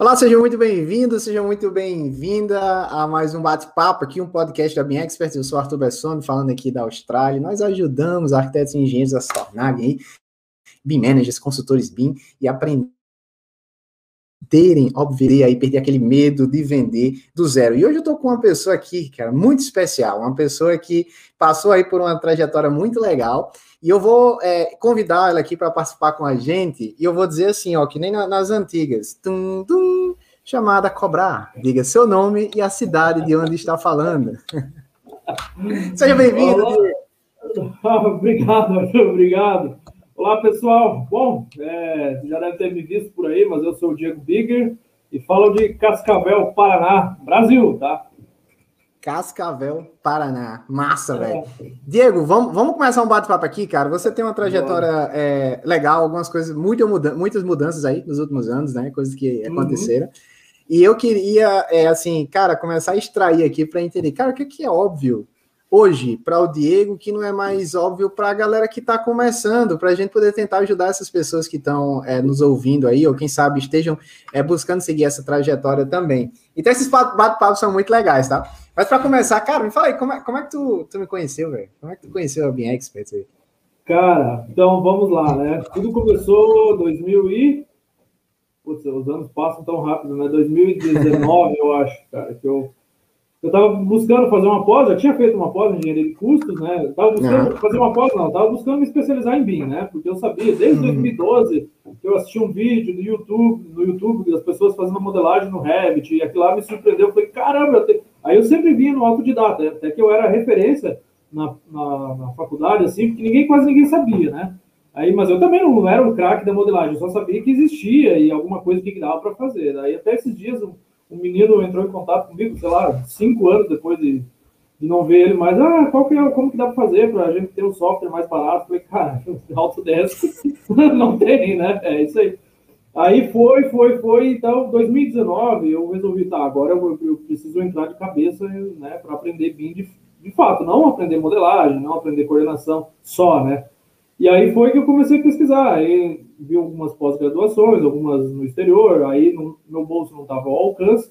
Olá, sejam muito bem-vindos, sejam muito bem-vinda a mais um bate-papo aqui, um podcast da Bean Expert. Eu sou Arthur Bessone, falando aqui da Austrália. Nós ajudamos arquitetos e engenheiros a se tornarem BIM managers, consultores BIM e aprender terem, óbvio, aí perder aquele medo de vender do zero. E hoje eu tô com uma pessoa aqui, cara, muito especial, uma pessoa que passou aí por uma trajetória muito legal. E eu vou é, convidar ela aqui para participar com a gente. E eu vou dizer assim, ó, que nem na, nas antigas, tum, tum, chamada cobrar. Diga seu nome e a cidade de onde está falando. Seja bem-vindo. obrigado, obrigado. Olá, pessoal. Bom, é, já deve ter me visto por aí, mas eu sou o Diego Bigger e falo de Cascavel, Paraná, Brasil, tá? Cascavel, Paraná. Massa, velho. É. Diego, vamos, vamos começar um bate-papo aqui, cara. Você tem uma trajetória é, legal, algumas coisas, muita muda muitas mudanças aí nos últimos anos, né? Coisas que uhum. aconteceram. Uhum. E eu queria, é, assim, cara, começar a extrair aqui para entender, cara, o que, que é óbvio hoje para o Diego que não é mais óbvio para a galera que está começando, para a gente poder tentar ajudar essas pessoas que estão é, nos ouvindo aí, ou quem sabe estejam é, buscando seguir essa trajetória também. Então, esses bate-papos são muito legais, tá? Mas para começar, cara, me fala aí, como é, como é que tu, tu me conheceu, velho? Como é que tu conheceu a Bean Expert aí? Cara, então vamos lá, né? Tudo começou em 2000 e... Putz, os anos passam tão rápido, né? 2019, eu acho, cara, que eu eu estava buscando fazer uma pós, já tinha feito uma pós em engenharia de custos, né? Estava buscando fazer uma pós, não, estava buscando me especializar em BIM, né? Porque eu sabia, desde 2012, uhum. que eu assisti um vídeo no YouTube, no YouTube, das pessoas fazendo modelagem no Revit, e aquilo lá me surpreendeu. Eu falei, caramba, eu te... aí eu sempre vinha no autodidata, até que eu era referência na, na, na, faculdade, assim, porque ninguém, quase ninguém sabia, né? Aí, mas eu também não era um craque da modelagem, eu só sabia que existia e alguma coisa que dava para fazer. Aí até esses dias um menino entrou em contato comigo, sei lá, cinco anos depois de, de não ver ele mais. Ah, qual que é, como que dá para fazer para a gente ter um software mais barato? Falei, cara, Autodesk não tem, né? É isso aí. Aí foi, foi, foi. Então, 2019, eu resolvi, tá, agora eu, eu preciso entrar de cabeça né, para aprender BIM de, de fato, não aprender modelagem, não aprender coordenação só, né? E aí foi que eu comecei a pesquisar. Aí vi algumas pós-graduações, algumas no exterior, aí no meu bolso não estava ao alcance.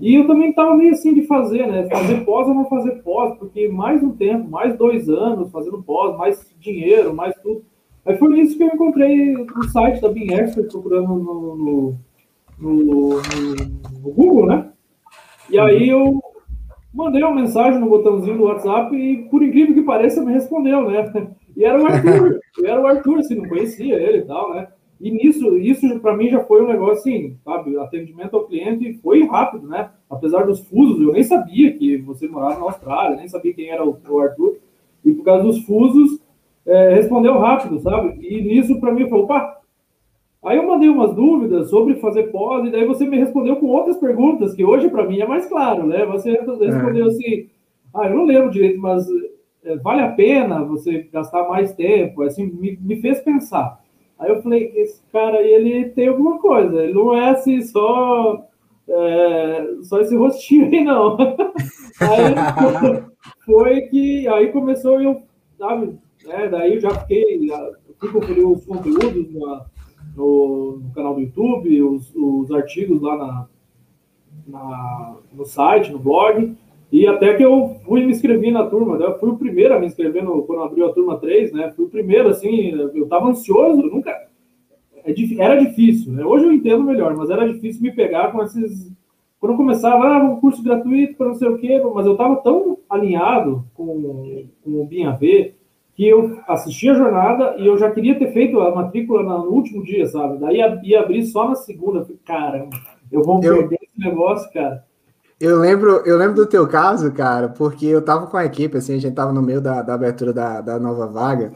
E eu também estava meio assim de fazer, né? Fazer pós ou não fazer pós, porque mais um tempo, mais dois anos fazendo pós, mais dinheiro, mais tudo. Aí foi nisso que eu encontrei no site da Bean Expert, procurando no, no, no, no, Google, né? E aí eu mandei uma mensagem no botãozinho do WhatsApp e, por incrível que pareça, me respondeu, né? E era o Arthur, era o Arthur, assim, não conhecia ele e tal, né? E nisso, isso para mim já foi um negócio assim, sabe? Atendimento ao cliente foi rápido, né? Apesar dos fusos, eu nem sabia que você morava na Austrália, nem sabia quem era o, o Arthur. E por causa dos fusos, é, respondeu rápido, sabe? E nisso para mim falou, opa. Aí eu mandei umas dúvidas sobre fazer pós, e daí você me respondeu com outras perguntas, que hoje para mim é mais claro, né? Você respondeu é. assim, ah, eu não lembro direito, mas é, vale a pena você gastar mais tempo? Assim, me, me fez pensar. Aí eu falei, esse cara ele tem alguma coisa, ele não é assim só, é, só esse rostinho aí, não. aí foi que, aí começou eu, sabe, né, daí eu já fiquei, fui conferir os conteúdos na, no, no, canal do YouTube, os, os artigos lá na, na, no site, no blog, e até que eu fui me inscrever na turma, né? eu fui o primeiro a me inscrever no, quando abriu a turma 3, né? Fui o primeiro, assim, eu tava ansioso, nunca. É era difícil, né? Hoje eu entendo melhor, mas era difícil me pegar com esses. Quando eu começava, ah, um curso gratuito para não sei o quê, mas eu tava tão alinhado com, com o BIM AV que eu assisti a jornada e eu já queria ter feito a matrícula no último dia, sabe? Daí ia abrir só na segunda. Eu falei, caramba, eu vou eu... perder esse negócio, cara. Eu lembro, eu lembro do teu caso, cara, porque eu tava com a equipe, assim, a gente tava no meio da, da abertura da, da nova vaga,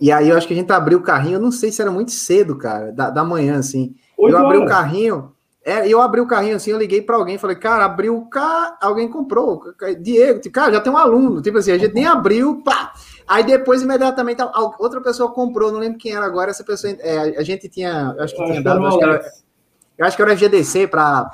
e aí eu acho que a gente abriu o carrinho, eu não sei se era muito cedo, cara, da, da manhã, assim. eu abri horas. o carrinho, é, eu abri o carrinho assim, eu liguei para alguém, falei, cara, abriu o carro, alguém comprou, Diego, cara, já tem um aluno, tipo assim, a gente nem abriu, pá. Aí depois, imediatamente, outra pessoa comprou, não lembro quem era agora, essa pessoa, é, a gente tinha, acho que tinha dado, acho que era, eu acho que era GDC para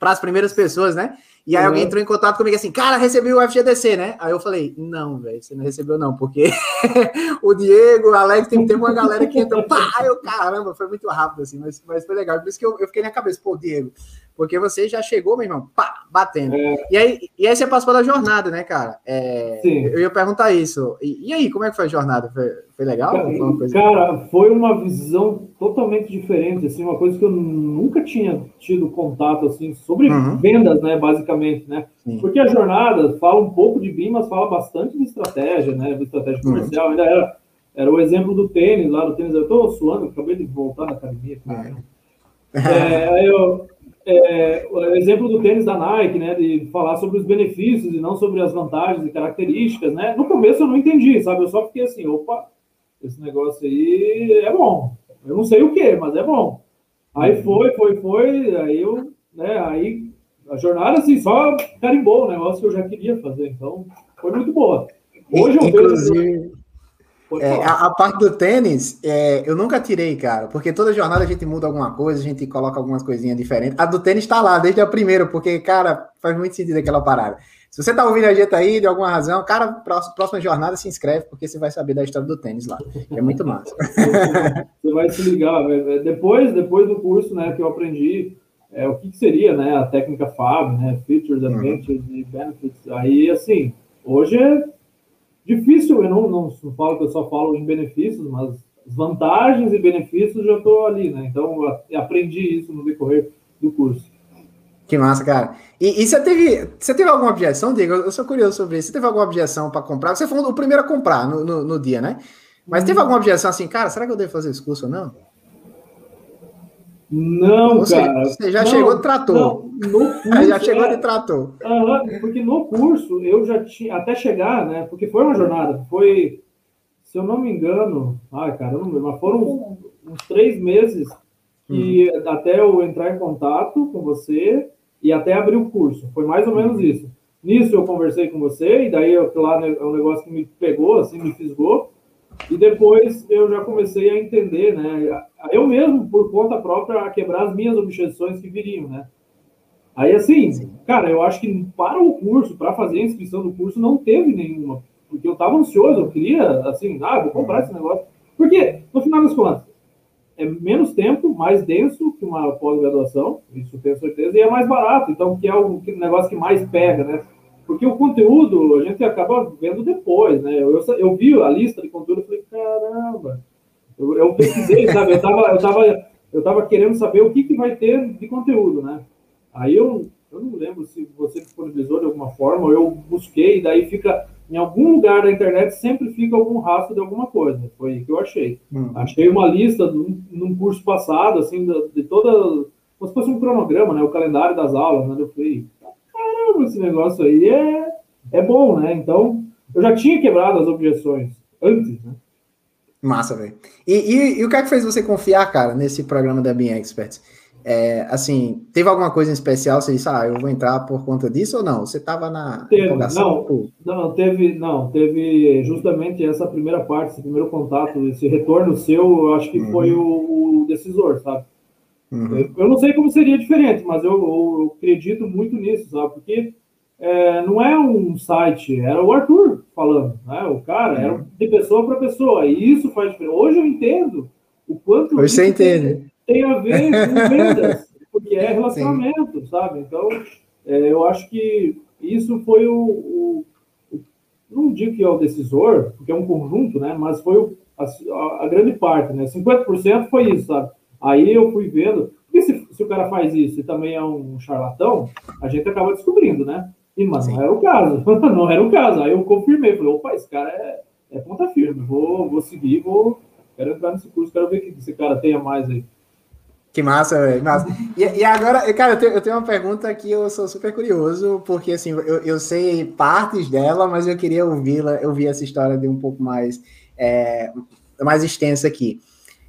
as primeiras pessoas, né? E aí uhum. alguém entrou em contato comigo assim, cara, recebi o FGDC, né? Aí eu falei, não, velho, você não recebeu não, porque o Diego, o Alex, tem, tem uma galera que entrou, pá, eu, caramba, foi muito rápido assim, mas, mas foi legal. Por isso que eu, eu fiquei na cabeça, pô, Diego, Porque você já chegou, meu irmão, pá, batendo. É. E, aí, e aí você passou pela jornada, né, cara? É, Sim. Eu ia perguntar isso. E, e, aí, como é que foi a jornada? Foi, foi legal? Cara, foi, coisa... cara, foi uma visão totalmente diferente, assim, uma coisa que eu nunca tinha tido contato, assim, sobre uhum. vendas, né, basicamente, né? Sim. Porque a jornada fala um pouco de BIM, mas fala bastante de estratégia, né, de estratégia uhum. comercial. Uhum. Ainda era, era o exemplo do tênis, lá do tênis. Eu tô suando, acabei de voltar na academia. Uhum. É, aí eu, é, o exemplo do tênis da Nike, né, de falar sobre os benefícios e não sobre as vantagens e características, né? No começo eu não entendi, sabe? Eu só fiquei assim, opa, esse negócio aí é bom. Eu não sei o que, mas é bom. Aí uhum. foi, foi, foi, aí eu, né, aí a jornada assim só carimbou o negócio que eu já queria fazer, então foi muito boa. Hoje eu vejo é, a, a, parte do tênis, é, eu nunca tirei, cara, porque toda jornada a gente muda alguma coisa, a gente coloca algumas coisinhas diferentes. A do tênis tá lá, desde a primeira, porque, cara, faz muito sentido aquela parada. Se você tá ouvindo a gente aí, de alguma razão, cara, próxima jornada se inscreve, porque você vai saber da história do tênis lá. É muito massa. Você vai se ligar, depois, depois do curso, né, que eu aprendi é, o que, que seria, né, a técnica FAB, né, Features. Advantages uhum. e Benefits. Aí, assim, hoje é Difícil, eu não, não, não falo que eu só falo em benefícios, mas vantagens e benefícios já estou ali, né? Então, eu aprendi isso no decorrer do curso. Que massa, cara. E, e, você, teve, você teve alguma objeção, Diego? Eu sou curioso sobre isso. Você teve alguma objeção para comprar? Você foi o primeiro a comprar no, no, no dia, né? Mas teve alguma objeção assim, cara, será que eu devo fazer esse curso ou não? Não, você, cara. Você já não, chegou de trator. Não, no curso, já chegou é, de trator. Porque no curso eu já tinha, até chegar, né? Porque foi uma jornada, foi, se eu não me engano, ai, cara, não mas foram uns, três meses que hum. até eu entrar em contato com você e até abrir o curso. Foi mais ou menos uhum. isso. Nisso eu conversei com você, e daí, claro, é um negócio que me pegou, assim, me fisgou. E depois eu já comecei a entender, né? Eu mesmo, por conta própria, a quebrar as minhas objeções que viriam, né? Aí, assim, Sim. cara, eu acho que para o curso, para fazer a inscrição do curso, não teve nenhuma. Porque eu estava ansioso, eu queria, assim, ah, vou comprar esse negócio. Porque, no final das contas, é menos tempo, mais denso que uma pós-graduação, isso tenho certeza, e é mais barato. Então, que é o negócio que mais pega, né? Porque o conteúdo a gente acaba vendo depois, né? Eu, eu, eu vi a lista de conteúdo e falei, caramba, eu, eu pesquisei, sabe? Eu tava, eu, tava, eu tava querendo saber o que, que vai ter de conteúdo, né? Aí eu, eu não lembro se você disponibilizou de alguma forma, ou eu busquei, daí fica em algum lugar da internet sempre fica algum rastro de alguma coisa. Foi o que eu achei. Uhum. Achei uma lista num, num curso passado, assim, de, de toda. Como se fosse um cronograma, né? O calendário das aulas, né? Eu falei, caramba, esse negócio aí é, é bom, né? Então, eu já tinha quebrado as objeções antes, né? Massa, velho. E, e, e, o que é que fez você confiar, cara, nesse programa da Bean Experts? É, assim, teve alguma coisa em especial? Você disse, ah, eu vou entrar por conta disso ou não? Você estava na teve, empolgação? Não, não, teve, não, teve justamente essa primeira parte, esse primeiro contato, esse retorno seu, eu acho que uhum. foi o, o, decisor, sabe? Uhum. Eu, não sei como seria diferente, mas eu, eu acredito muito nisso, sabe? Porque é, não é um site, era o Arthur falando, né? O cara uhum. era de pessoa para pessoa, e isso faz diferença. Hoje eu entendo o quanto. Hoje você entende. Tem, tem a ver com vendas, porque é relacionamento, Sim. sabe? Então, é, eu acho que isso foi o, o, o, Não digo que é o decisor, porque é um conjunto, né? Mas foi o, a, a grande parte, né? 50% foi isso, sabe? Aí eu fui vendo, porque se, se, o cara faz isso e também é um charlatão, a gente acaba descobrindo, né? E, mas não era o caso, não era o caso. Aí eu confirmei, falei, opa, esse cara é, é ponta firme, vou, vou seguir, vou, quero entrar nesse curso, quero ver o que esse cara tenha mais aí. Que massa, velho. Massa. E, e, agora, cara, eu tenho, eu tenho, uma pergunta que eu sou super curioso, porque assim, eu, eu sei partes dela, mas eu queria ouvi-la, eu vi essa história de um pouco mais, é, mais extensa aqui.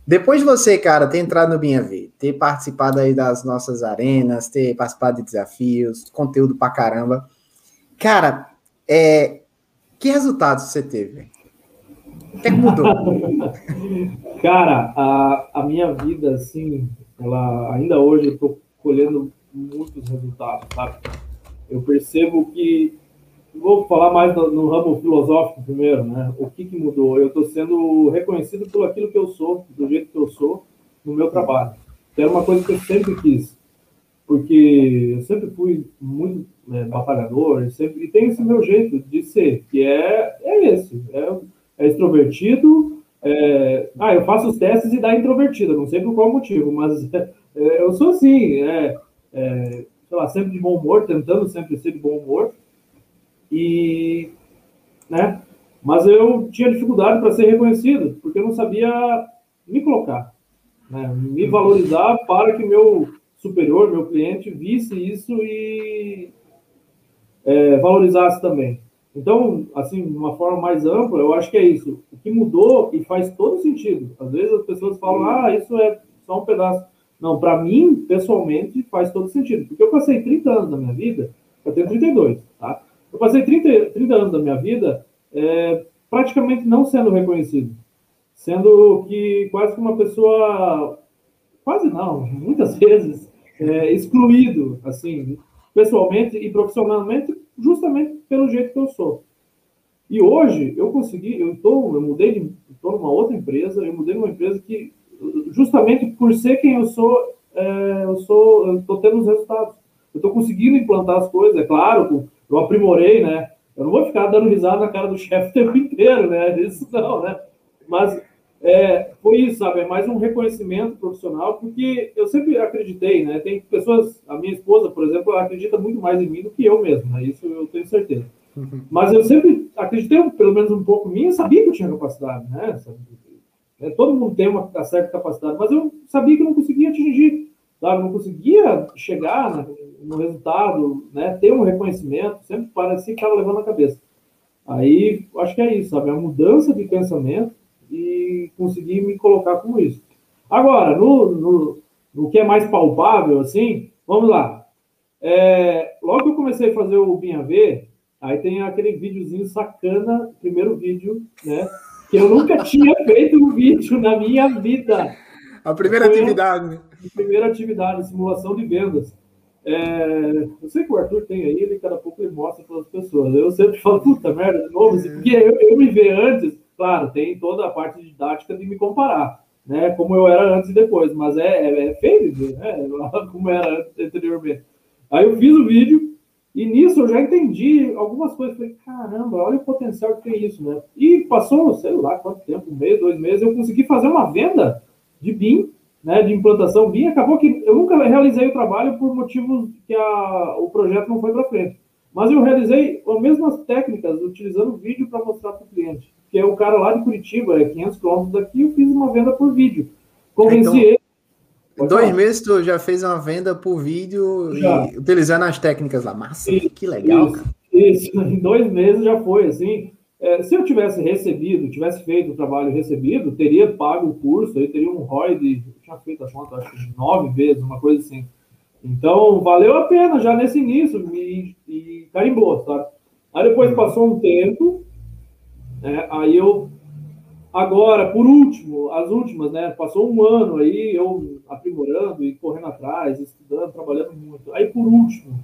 Depois de você, cara, ter entrado no BinhaV, ter participado aí das nossas arenas, ter participado de desafios, conteúdo pra caramba, cara, é, que resultados você teve? O que, é que mudou? cara, a, a minha vida, assim, ela ainda hoje eu tô colhendo muitos resultados, sabe? Eu percebo que vou falar mais no, no, ramo filosófico primeiro, né? O que, que mudou? Eu estou sendo reconhecido pelo aquilo que eu sou, do jeito que eu sou, no meu trabalho. Era uma coisa que eu sempre quis. porque eu sempre fui muito né, batalhador, sempre, e tenho esse meu jeito de ser, que é, é esse, é, é extrovertido, é, ah, eu faço os testes e dá introvertido, não sei por qual motivo, mas é, eu sou assim, é, é, sei lá, sempre de bom humor, tentando sempre ser de bom humor, e, né, mas eu tinha dificuldade para ser reconhecido, porque eu não sabia me colocar, né, me valorizar para que meu superior, meu cliente, visse isso e é, valorizasse também. Então, assim, de uma forma mais ampla, eu acho que é isso. O que mudou e faz todo sentido. Às vezes as pessoas falam, ah, isso é só um pedaço. Não, para mim, pessoalmente, faz todo sentido. Porque eu passei 30 anos da minha vida, eu tenho 32, tá? Eu passei 30, 30 anos da minha vida é, praticamente não sendo reconhecido. Sendo que quase que uma pessoa, quase não, muitas vezes, é, excluído, assim, pessoalmente e profissionalmente, justamente pelo jeito que eu sou. E hoje eu consegui, eu tô, eu mudei de, estou numa outra empresa, eu mudei numa empresa que, justamente por ser quem eu sou, é, eu sou, estou tendo os resultados. Eu estou conseguindo implantar as coisas, é claro, eu aprimorei, né? Eu não vou ficar dando risada na cara do chefe o tempo inteiro, né? Isso não, né? Mas é, foi isso, sabe? É mais um reconhecimento profissional, porque eu sempre acreditei, né? Tem pessoas, a minha esposa, por exemplo, acredita muito mais em mim do que eu mesmo, né? Isso eu tenho certeza. Uhum. Mas eu sempre acreditei, pelo menos um pouco em mim, eu sabia que eu tinha capacidade, né? É, todo mundo tem uma certa capacidade, mas eu sabia que eu não conseguia atingir, sabe? Não conseguia chegar no resultado, né? Ter um reconhecimento, sempre parecia que estava levando a cabeça. Aí, acho que é isso, sabe? A mudança de pensamento e conseguir me colocar como isso. Agora, no, no, no que é mais palpável, assim, vamos lá. É, logo que eu comecei a fazer o Binha V, aí tem aquele videozinho sacana, primeiro vídeo, né? Que eu nunca tinha feito um vídeo na minha vida. A primeira Foi atividade, né? A primeira atividade, simulação de vendas. É, eu sei que o Arthur tem aí, ele cada pouco ele mostra para as pessoas. Eu sempre falo, puta merda, de novo, assim, porque eu, eu me ver antes, Claro, tem toda a parte didática de me comparar, né? Como eu era antes e depois, mas é, é, é feio ver, né? Como era anteriormente. Aí eu fiz o vídeo e nisso eu já entendi algumas coisas. Falei, caramba, olha o potencial que tem isso, né? E passou, sei lá quanto tempo, um mês, dois meses, eu consegui fazer uma venda de BIM, né? De implantação BIM. Acabou que eu nunca realizei o trabalho por motivos que a, o projeto não foi para frente. Mas eu realizei as mesmas técnicas, utilizando vídeo para mostrar para o cliente que é o cara lá de Curitiba, é 500 quilômetros daqui, eu fiz uma venda por vídeo. Convenci então, ele. Em dois falar. meses tu já fez uma venda por vídeo e utilizando as técnicas lá. Massa, isso, que legal, isso, cara. Isso, em dois meses já foi, assim. É, se eu tivesse recebido, tivesse feito o trabalho recebido, teria pago o curso, aí teria um ROI de, eu tinha feito a conta, acho que nove vezes, uma coisa assim. Então, valeu a pena já nesse início, e, e carimbou, sabe? Aí depois uhum. passou um tempo, né? Aí eu, agora, por último, as últimas, né? Passou um ano aí, eu aprimorando e correndo atrás, estudando, trabalhando muito. Aí, por último,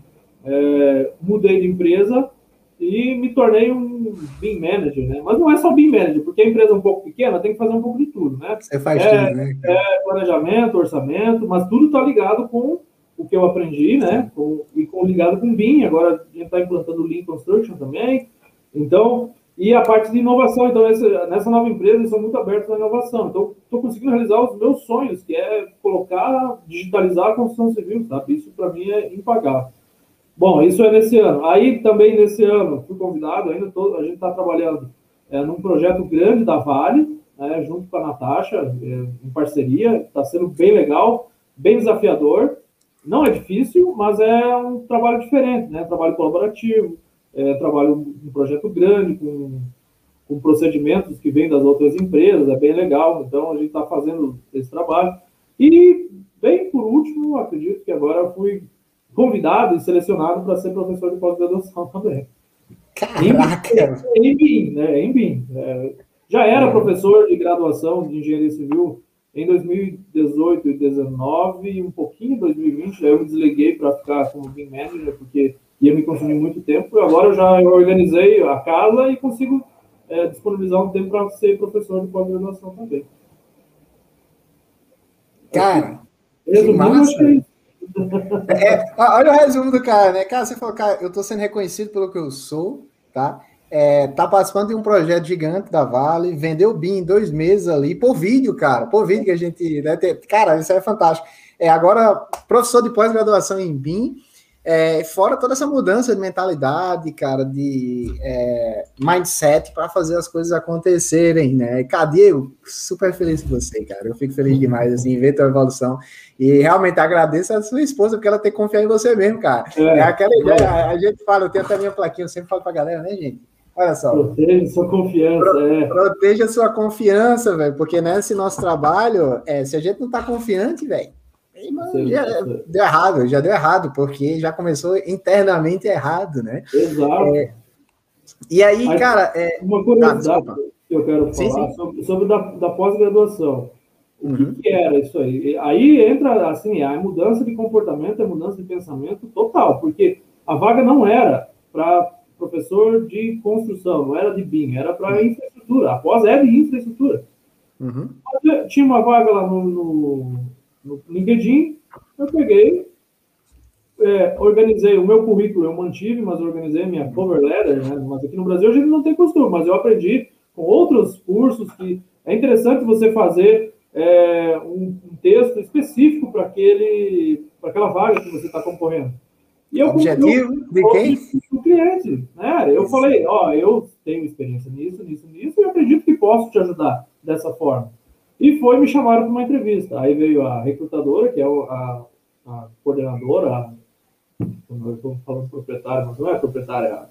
é, mudei de empresa e me tornei um BIM manager, né? Mas não é só BIM manager, porque a empresa é um pouco pequena, tem que fazer um pouco de tudo, né? Você faz é, tudo, né? É planejamento, orçamento, mas tudo está ligado com o que eu aprendi, né? Com, e com, ligado com BIM. Agora a gente está implantando Lean Construction também. Então, e a parte de inovação, então, essa, nessa nova empresa, eles são muito abertos à inovação. Então, estou conseguindo realizar os meus sonhos, que é colocar, digitalizar a construção civil, sabe? Isso, para mim, é impagável. Bom, isso é nesse ano. Aí, também, nesse ano, fui convidado, ainda tô, a gente está trabalhando é, num projeto grande da Vale, né, junto com a Natasha, é, em parceria. Está sendo bem legal, bem desafiador. Não é difícil, mas é um trabalho diferente, né? Trabalho colaborativo, é, trabalho um projeto grande, com, com procedimentos que vêm das outras empresas, é bem legal, então a gente está fazendo esse trabalho. E, bem por último, acredito que agora fui convidado e selecionado para ser professor de pós-graduação também. Caraca! Em, BIM, né? Em BIM. É, já era é. professor de graduação de engenharia civil em 2018 e 2019 e um pouquinho em 2020. Aí eu me desliguei para ficar como BIM manager, porque ia me consumir muito tempo. E agora eu já organizei a casa e consigo é, disponibilizar um tempo para ser professor de pós-graduação também. Cara, Resumindo, que massa. É, olha o resumo do cara, né? Cara, você falou, cara, eu tô sendo reconhecido pelo que eu sou, tá? É, tá participando de um projeto gigante da Vale, vendeu BIM em dois meses ali, por vídeo, cara, por vídeo que a gente. Né, ter, cara, isso é fantástico. É, agora, professor de pós-graduação em BIM, é, fora toda essa mudança de mentalidade, cara, de é, mindset para fazer as coisas acontecerem, né? Cadê? Super feliz com você, cara. Eu fico feliz demais, assim, ver tua evolução. E realmente agradeço a sua esposa porque ela tem confiança em você mesmo, cara. É, é aquela ideia, a gente fala, eu tenho até a minha plaquinha, eu sempre falo pra galera, né, gente? Olha só. Proteja sua confiança, Pro, é. Proteja sua confiança, velho, porque nesse nosso trabalho, é, se a gente não tá confiante, velho, já deu errado, já deu errado, porque já começou internamente errado, né? Exato. É, e aí, aí cara. É... Uma curiosidade tá, que eu quero falar sim, sim. sobre, sobre da, da pós-graduação. O uhum. que, que, era isso aí? Aí entra assim, a mudança de comportamento, a mudança de pensamento total, porque a vaga não era para professor de construção, não era de BIM, era para uhum. infraestrutura. A pós é de infraestrutura. Uhum. Tinha uma vaga lá no, no no LinkedIn, eu peguei, é, organizei o meu currículo, eu mantive, mas organizei minha cover letter, né? Mas aqui no Brasil a gente não tem costume, mas eu aprendi com outros cursos que é interessante você fazer é, um, um, texto específico para aquele, para aquela vaga que você está concorrendo. E eu, Objetivo de quem? Do cliente, né? Eu Isso. falei, ó, eu tenho experiência nisso, nisso, nisso, e acredito que posso te ajudar dessa forma. E foi me chamaram para uma entrevista. Aí veio a recrutadora, que é a, a coordenadora, a, estou falando proprietária, mas não é proprietária,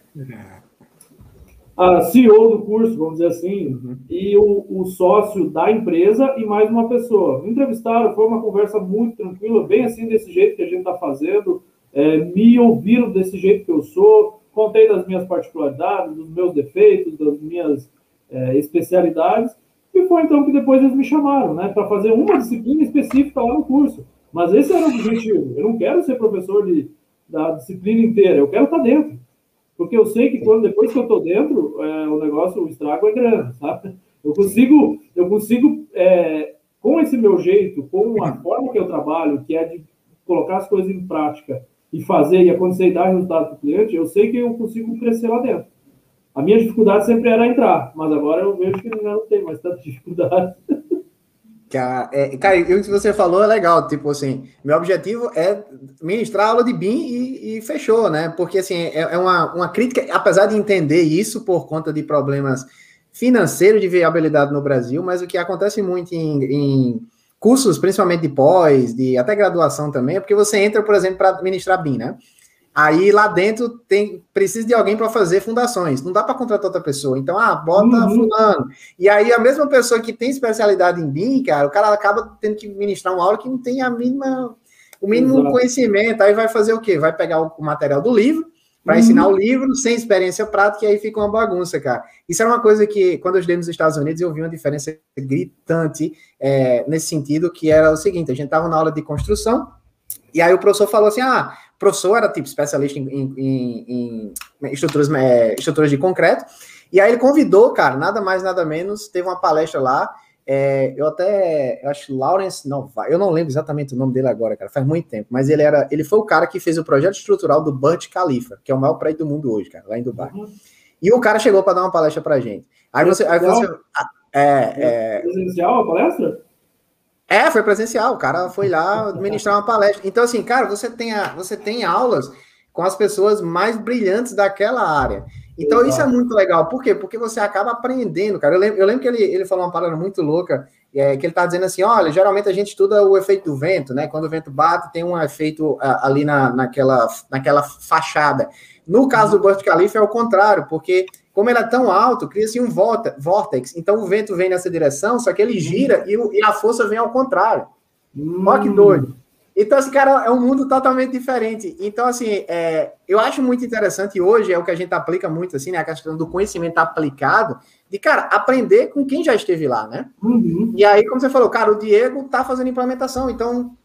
a CEO do curso, vamos dizer assim, uhum. e o, o, sócio da empresa e mais uma pessoa. Me entrevistaram, foi uma conversa muito tranquila, bem assim, desse jeito que a gente está fazendo, é, me ouviram desse jeito que eu sou, contei das minhas particularidades, dos meus defeitos, das minhas é, especialidades, e foi então que depois eles me chamaram, né, para fazer uma disciplina específica lá no curso. Mas esse era o objetivo. Eu não quero ser professor de, da disciplina inteira, eu quero estar dentro. Porque eu sei que quando depois que eu estou dentro, é, o negócio, o estrago é grande, sabe? Eu consigo, eu consigo é, com esse meu jeito, com a forma que eu trabalho, que é de colocar as coisas em prática e fazer e acontecer e dar resultado para o cliente, eu sei que eu consigo crescer lá dentro. A minha dificuldade sempre era entrar, mas agora eu vejo que não tem mais tanta dificuldade. Cara, é, o que você falou é legal. Tipo assim, meu objetivo é ministrar aula de BIM e, e fechou, né? Porque assim, é, é, uma, uma crítica, apesar de entender isso por conta de problemas financeiros de viabilidade no Brasil, mas o que acontece muito em, em cursos, principalmente de pós, de até graduação também, é porque você entra, por exemplo, para ministrar BIM, né? Aí lá dentro tem precisa de alguém para fazer fundações. Não dá para contratar outra pessoa. Então, ah, bota uhum. fulano. E aí a mesma pessoa que tem especialidade em BIM, cara, o cara acaba tendo que ministrar uma aula que não tem a mínima o mínimo Exato. conhecimento. Aí vai fazer o quê? Vai pegar o, material do livro para uhum. ensinar o livro sem experiência prática e aí fica uma bagunça, cara. Isso era uma coisa que, quando eu estudei nos Estados Unidos, eu vi uma diferença gritante é, nesse sentido, que era o seguinte, a gente estava na aula de construção, e aí o professor falou assim, ah, professor era tipo especialista em, em, em estruturas, é, estruturas de concreto. E aí ele convidou, cara, nada mais, nada menos, teve uma palestra lá. É, eu até, eu acho Lawrence Nova, eu não lembro exatamente o nome dele agora, cara, faz muito tempo, mas ele era, ele foi o cara que fez o projeto estrutural do Burj Khalifa, que é o maior prédio do mundo hoje, cara, lá em Dubai. Uhum. E o cara chegou para dar uma palestra pra gente. Aí você, aí você ah, é, é, presencial a palestra? É, foi presencial. O cara foi lá ministrar uma palestra. Então, assim, cara, você tem, a, você tem aulas com as pessoas mais brilhantes daquela área. Então, Exato. isso é muito legal. Por quê? Porque você acaba aprendendo, cara. Eu lembro, eu lembro que ele, ele falou uma palavra muito louca, é, que ele tá dizendo assim: olha, geralmente a gente estuda o efeito do vento, né? Quando o vento bate, tem um efeito ali na, naquela, naquela fachada. No caso do Burj Khalifa é o contrário, porque como ele é tão alto, cria-se um vórtex. Então o vento vem nessa direção, só que ele gira e, e a força vem ao contrário. Hum. Olha que doido. Então, esse cara é um mundo totalmente diferente. Então, assim, é, eu acho muito interessante, e hoje é o que a gente aplica muito, assim, né? A questão do conhecimento aplicado, de, cara, aprender com quem já esteve lá, né? Uhum. E aí, como você falou, cara, o Diego tá fazendo implementação, então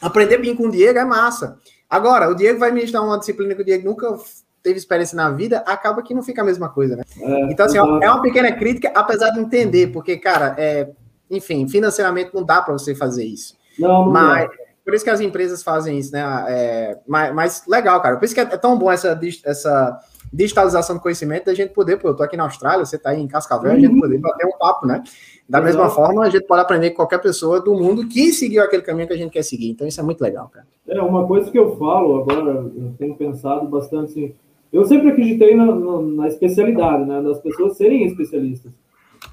aprender bem com o Diego é massa. Agora, o Diego vai ministrar uma disciplina que o Diego nunca teve experiência na vida, acaba que não fica a mesma coisa, né? É, então, assim, é, é uma pequena crítica, apesar de entender, porque, cara, é, enfim, financeiramente não dá para você fazer isso. Não, não Mas, por isso que as empresas fazem isso, né? É, mas, mas, legal, cara. Por isso que é, é tão bom essa, essa digitalização do conhecimento, da gente poder, pô, eu tô aqui na Austrália, você tá aí em Cascavel, uhum. a gente uhum. poder bater um papo, né? Da mesma forma, a gente pode aprender com qualquer pessoa do mundo que seguiu aquele caminho que a gente quer seguir. Então, isso é muito legal, cara. É, uma coisa que eu falo agora, eu tenho pensado bastante assim, eu sempre acreditei na, na, na especialidade, né? Das pessoas serem especialistas.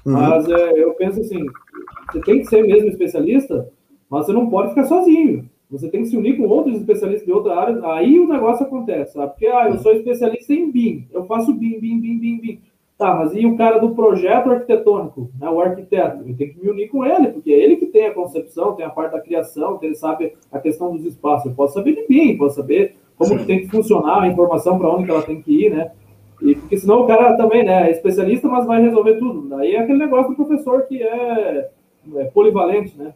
Uhum. Mas é, eu penso assim, você tem que ser mesmo especialista, mas você não pode ficar sozinho. Você tem que se unir com outros especialistas de outra área, aí o negócio acontece, sabe? Porque, ah, eu sou especialista em BIM, eu faço BIM, BIM, BIM, BIM, BIM. Tá, mas e o cara do projeto arquitetônico, né, o arquiteto? Eu tenho que me unir com ele, porque é ele que tem a concepção, tem a parte da criação, ele sabe a questão dos espaços. Eu posso saber de BIM, posso saber como que tem que funcionar, a informação para onde que ela tem que ir, né? E, porque senão o cara também né, é especialista, mas vai resolver tudo. Daí é aquele negócio do professor que é, é polivalente, né?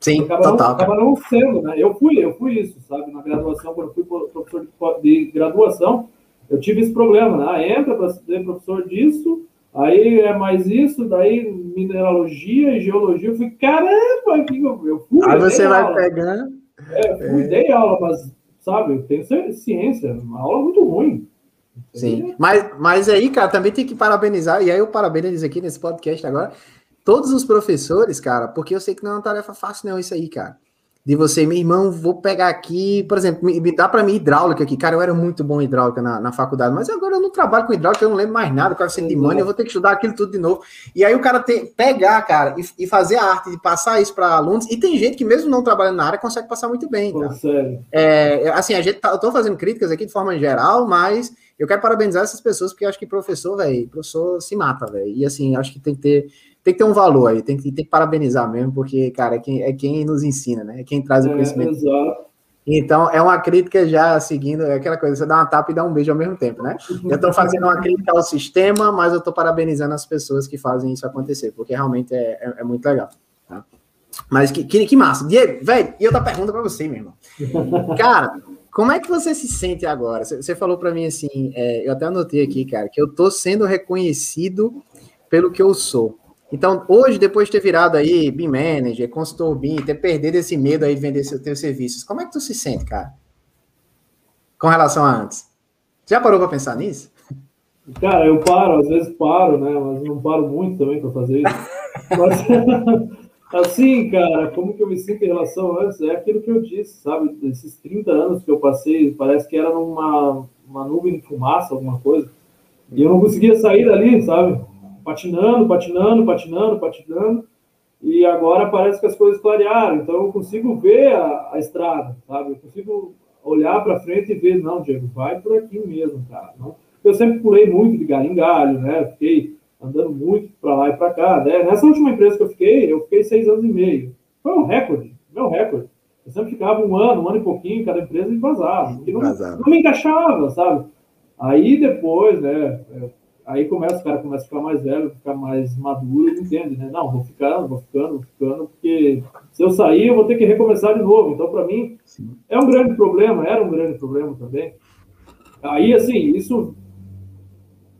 Sim, acaba total. Não, acaba não sendo, né? Eu fui, eu fui isso, sabe? Na graduação, quando eu fui professor de, de graduação, eu tive esse problema, né? Ah, entra para ser professor disso, aí é mais isso, daí mineralogia e geologia. Eu fui, caramba, eu fui. Aí você vai aula. pegando. É, fui, é. dei aula, mas, sabe, eu tenho ciência, uma aula muito ruim. Sim, mas, mas aí, cara, também tem que parabenizar, e aí eu parabenizo aqui nesse podcast agora, todos os professores, cara, porque eu sei que não é uma tarefa fácil, não, isso aí, cara de você, meu irmão, vou pegar aqui, por exemplo, me, me dá para mim hidráulica aqui. Cara, eu era muito bom em hidráulica na, na faculdade, mas agora eu não trabalho com hidráulica, eu não lembro mais nada, quase de money, eu vou ter que estudar aquilo tudo de novo. E aí o cara tem, pegar, cara, e, e fazer a arte de passar isso para alunos, e tem gente que mesmo não trabalhando na área consegue passar muito bem. Tá? É, assim, a gente tá, eu tô fazendo críticas aqui de forma geral, mas eu quero parabenizar essas pessoas, porque eu acho que professor, velho, professor se mata, velho. E assim, acho que tem que ter tem que ter um valor aí, tem que, tem que parabenizar mesmo, porque, cara, é quem, é quem nos ensina, né? É quem traz o é, conhecimento. Exato. Então, é uma crítica já seguindo é aquela coisa, você dá uma tapa e dá um beijo ao mesmo tempo, né? Eu estou fazendo uma crítica ao sistema, mas eu estou parabenizando as pessoas que fazem isso acontecer, porque realmente é, é, é muito legal. Tá? Mas que, que, que massa. Diego, velho, e outra pergunta para você, meu irmão. Cara, como é que você se sente agora? Você falou para mim assim, é, eu até anotei aqui, cara, que eu estou sendo reconhecido pelo que eu sou. Então, hoje, depois de ter virado aí BIM Manager, consultor BIM, ter perdido esse medo aí de vender seus serviços, como é que tu se sente, cara? Com relação a antes. Já parou para pensar nisso? Cara, eu paro, às vezes paro, né? Mas não paro muito também para fazer isso. Mas, assim, cara, como que eu me sinto em relação a antes? É aquilo que eu disse, sabe? Esses 30 anos que eu passei, parece que era numa uma nuvem de fumaça, alguma coisa. E eu não conseguia sair dali, sabe? Patinando, patinando, patinando, patinando, e agora parece que as coisas clarearam, então eu consigo ver a, a estrada, sabe? Eu consigo olhar para frente e ver, não, Diego, vai por aqui mesmo, cara. Não? Eu sempre pulei muito de galho em galho, né? Fiquei andando muito para lá e para cá. Né? Nessa última empresa que eu fiquei, eu fiquei seis anos e meio. Foi um recorde, meu recorde. Eu sempre ficava um ano, um ano e pouquinho, cada empresa e vazava. Não, não me encaixava, sabe? Aí depois, né, Aí começa, o cara começa a ficar mais velho, ficar mais maduro, entende, né? Não, vou ficando, vou ficando, vou ficando, porque se eu sair, eu vou ter que recomeçar de novo. Então, para mim, Sim. é um grande problema, era um grande problema também. Aí, assim, isso,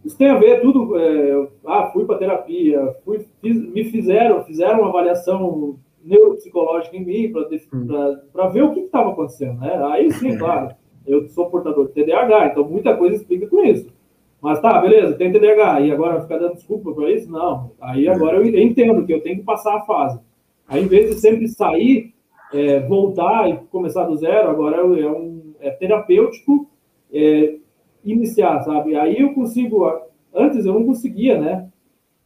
isso tem a ver tudo. É, ah, fui para terapia, fui, fiz, me fizeram, fizeram uma avaliação neuropsicológica em mim para hum. ver o que estava acontecendo, né? Aí sim, claro, eu sou portador de TDAH, então muita coisa explica com isso. Mas tá, beleza, tem TDAH, e agora ficar dando desculpa para isso? Não. Aí agora eu entendo que eu tenho que passar a fase. Aí, em vez de sempre sair, é, voltar e começar do zero, agora é, um, é terapêutico é, iniciar, sabe? Aí eu consigo, antes eu não conseguia, né?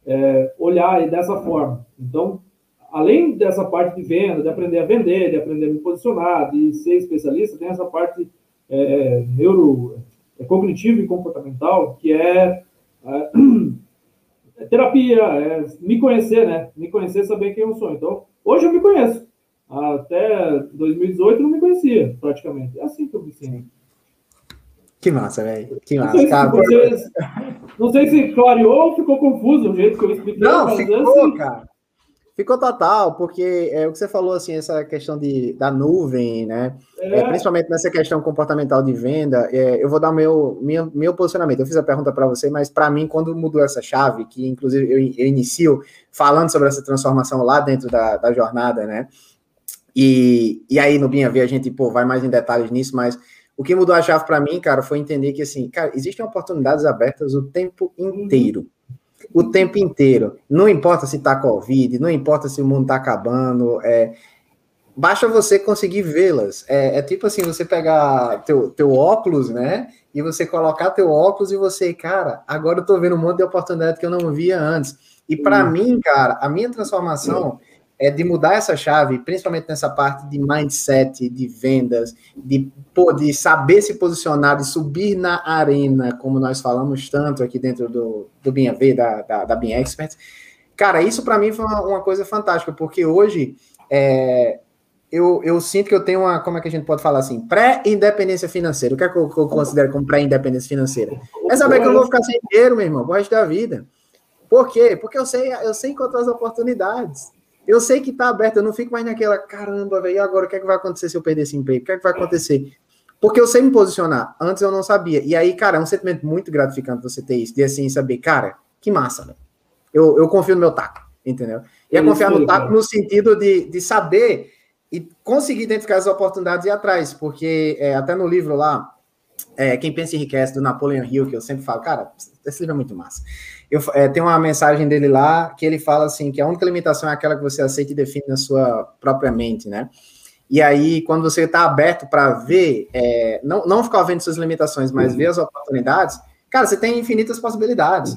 É, olhar dessa forma. Então, além dessa parte de venda, de aprender a vender, de aprender a me posicionar, de ser especialista, tem essa parte é, neuro é cognitivo e comportamental, que é, é, é terapia, é me conhecer, né? Me conhecer, saber quem eu sou. Então, hoje eu me conheço. Até 2018 eu não me conhecia, praticamente. É assim que eu me sinto. Que massa, velho. Que massa. Não sei, cara, se, não sei se clareou ou ficou confuso o jeito que eu expliquei. Não, ficou, assim, cara. Ficou total, porque é o que você falou, assim, essa questão de, da nuvem, né? É. É, principalmente nessa questão comportamental de venda, é, eu vou dar meu, meu, meu posicionamento. Eu fiz a pergunta para você, mas para mim, quando mudou essa chave, que inclusive eu, eu inicio falando sobre essa transformação lá dentro da, da jornada, né? E, e aí no Binha V a gente pô, vai mais em detalhes nisso, mas o que mudou a chave para mim, cara, foi entender que assim, cara, existem oportunidades abertas o tempo inteiro. O tempo inteiro. Não importa se tá Covid, não importa se o mundo tá acabando, é, basta você conseguir vê-las. É, é, tipo assim, você pegar teu, teu óculos, né? E você colocar teu óculos e você, cara, agora eu tô vendo um monte de oportunidade que eu não via antes. E para mim, cara, a minha transformação é de mudar essa chave, principalmente nessa parte de mindset, de vendas, de, pô, de saber se posicionar, de subir na arena, como nós falamos tanto aqui dentro do, do Binha V, da, da, da Binha Expert. Cara, isso para mim foi uma, uma, coisa fantástica, porque hoje é, eu, eu sinto que eu tenho uma, como é que a gente pode falar assim, pré-independência financeira. O que é que eu, eu considero como pré-independência financeira? É saber que eu vou ficar sem dinheiro, meu irmão, o resto da vida. Por quê? Porque eu sei, eu sei encontrar as oportunidades. Eu sei que está aberto, eu não fico mais naquela, caramba, velho, agora o que é que vai acontecer se eu perder esse emprego? O que é que vai acontecer? Porque eu sei me posicionar. Antes eu não sabia. E aí, cara, é um sentimento muito gratificante você ter isso, de assim saber, cara, que massa, velho. Eu, eu confio no meu taco, entendeu? E é, é confiar no taco no sentido de, de saber e conseguir identificar as oportunidades e ir atrás, porque é, até no livro lá, é, Quem Pensa Enriquece, do Napoleon Hill, que eu sempre falo, cara, esse livro é muito massa. Eu, é, tem uma mensagem dele lá que ele fala assim que a única limitação é aquela que você aceita e define na sua própria mente, né? E aí, quando você está aberto para ver, é, não, não ficar vendo suas limitações, mas ver as oportunidades, cara, você tem infinitas possibilidades.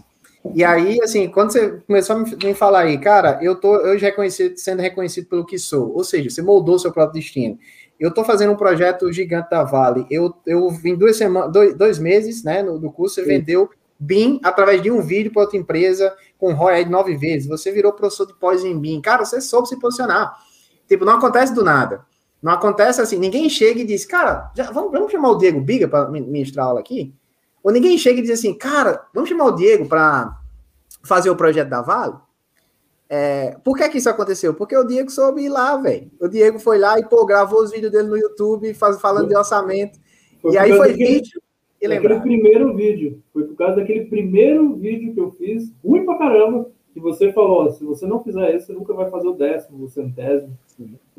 E aí, assim, quando você começou a me falar aí, cara, eu tô hoje reconhecido, sendo reconhecido pelo que sou, ou seja, você moldou seu próprio destino. Eu estou fazendo um projeto gigante da Vale. Eu, eu vim duas semanas, dois, dois meses, né, no, no curso, você Sim. vendeu BIM através de um vídeo para outra empresa com ROI aí de nove vezes. Você virou professor de pós em BIM. Cara, você soube se posicionar. Tipo, não acontece do nada. Não acontece assim. Ninguém chega e diz, cara, já, vamos, vamos chamar o Diego Biga para ministrar aula aqui? Ou ninguém chega e diz assim, cara, vamos chamar o Diego para fazer o projeto da Vale? É, por que que isso aconteceu? Porque o Diego soube ir lá, velho. O Diego foi lá e, pô, gravou os vídeos dele no YouTube, faz, falando de orçamento. E aí foi vídeo e Aquele primeiro vídeo, foi por causa daquele primeiro vídeo que eu fiz, ruim pra caramba, que você falou, se você não fizer isso, você nunca vai fazer o décimo, o centésimo.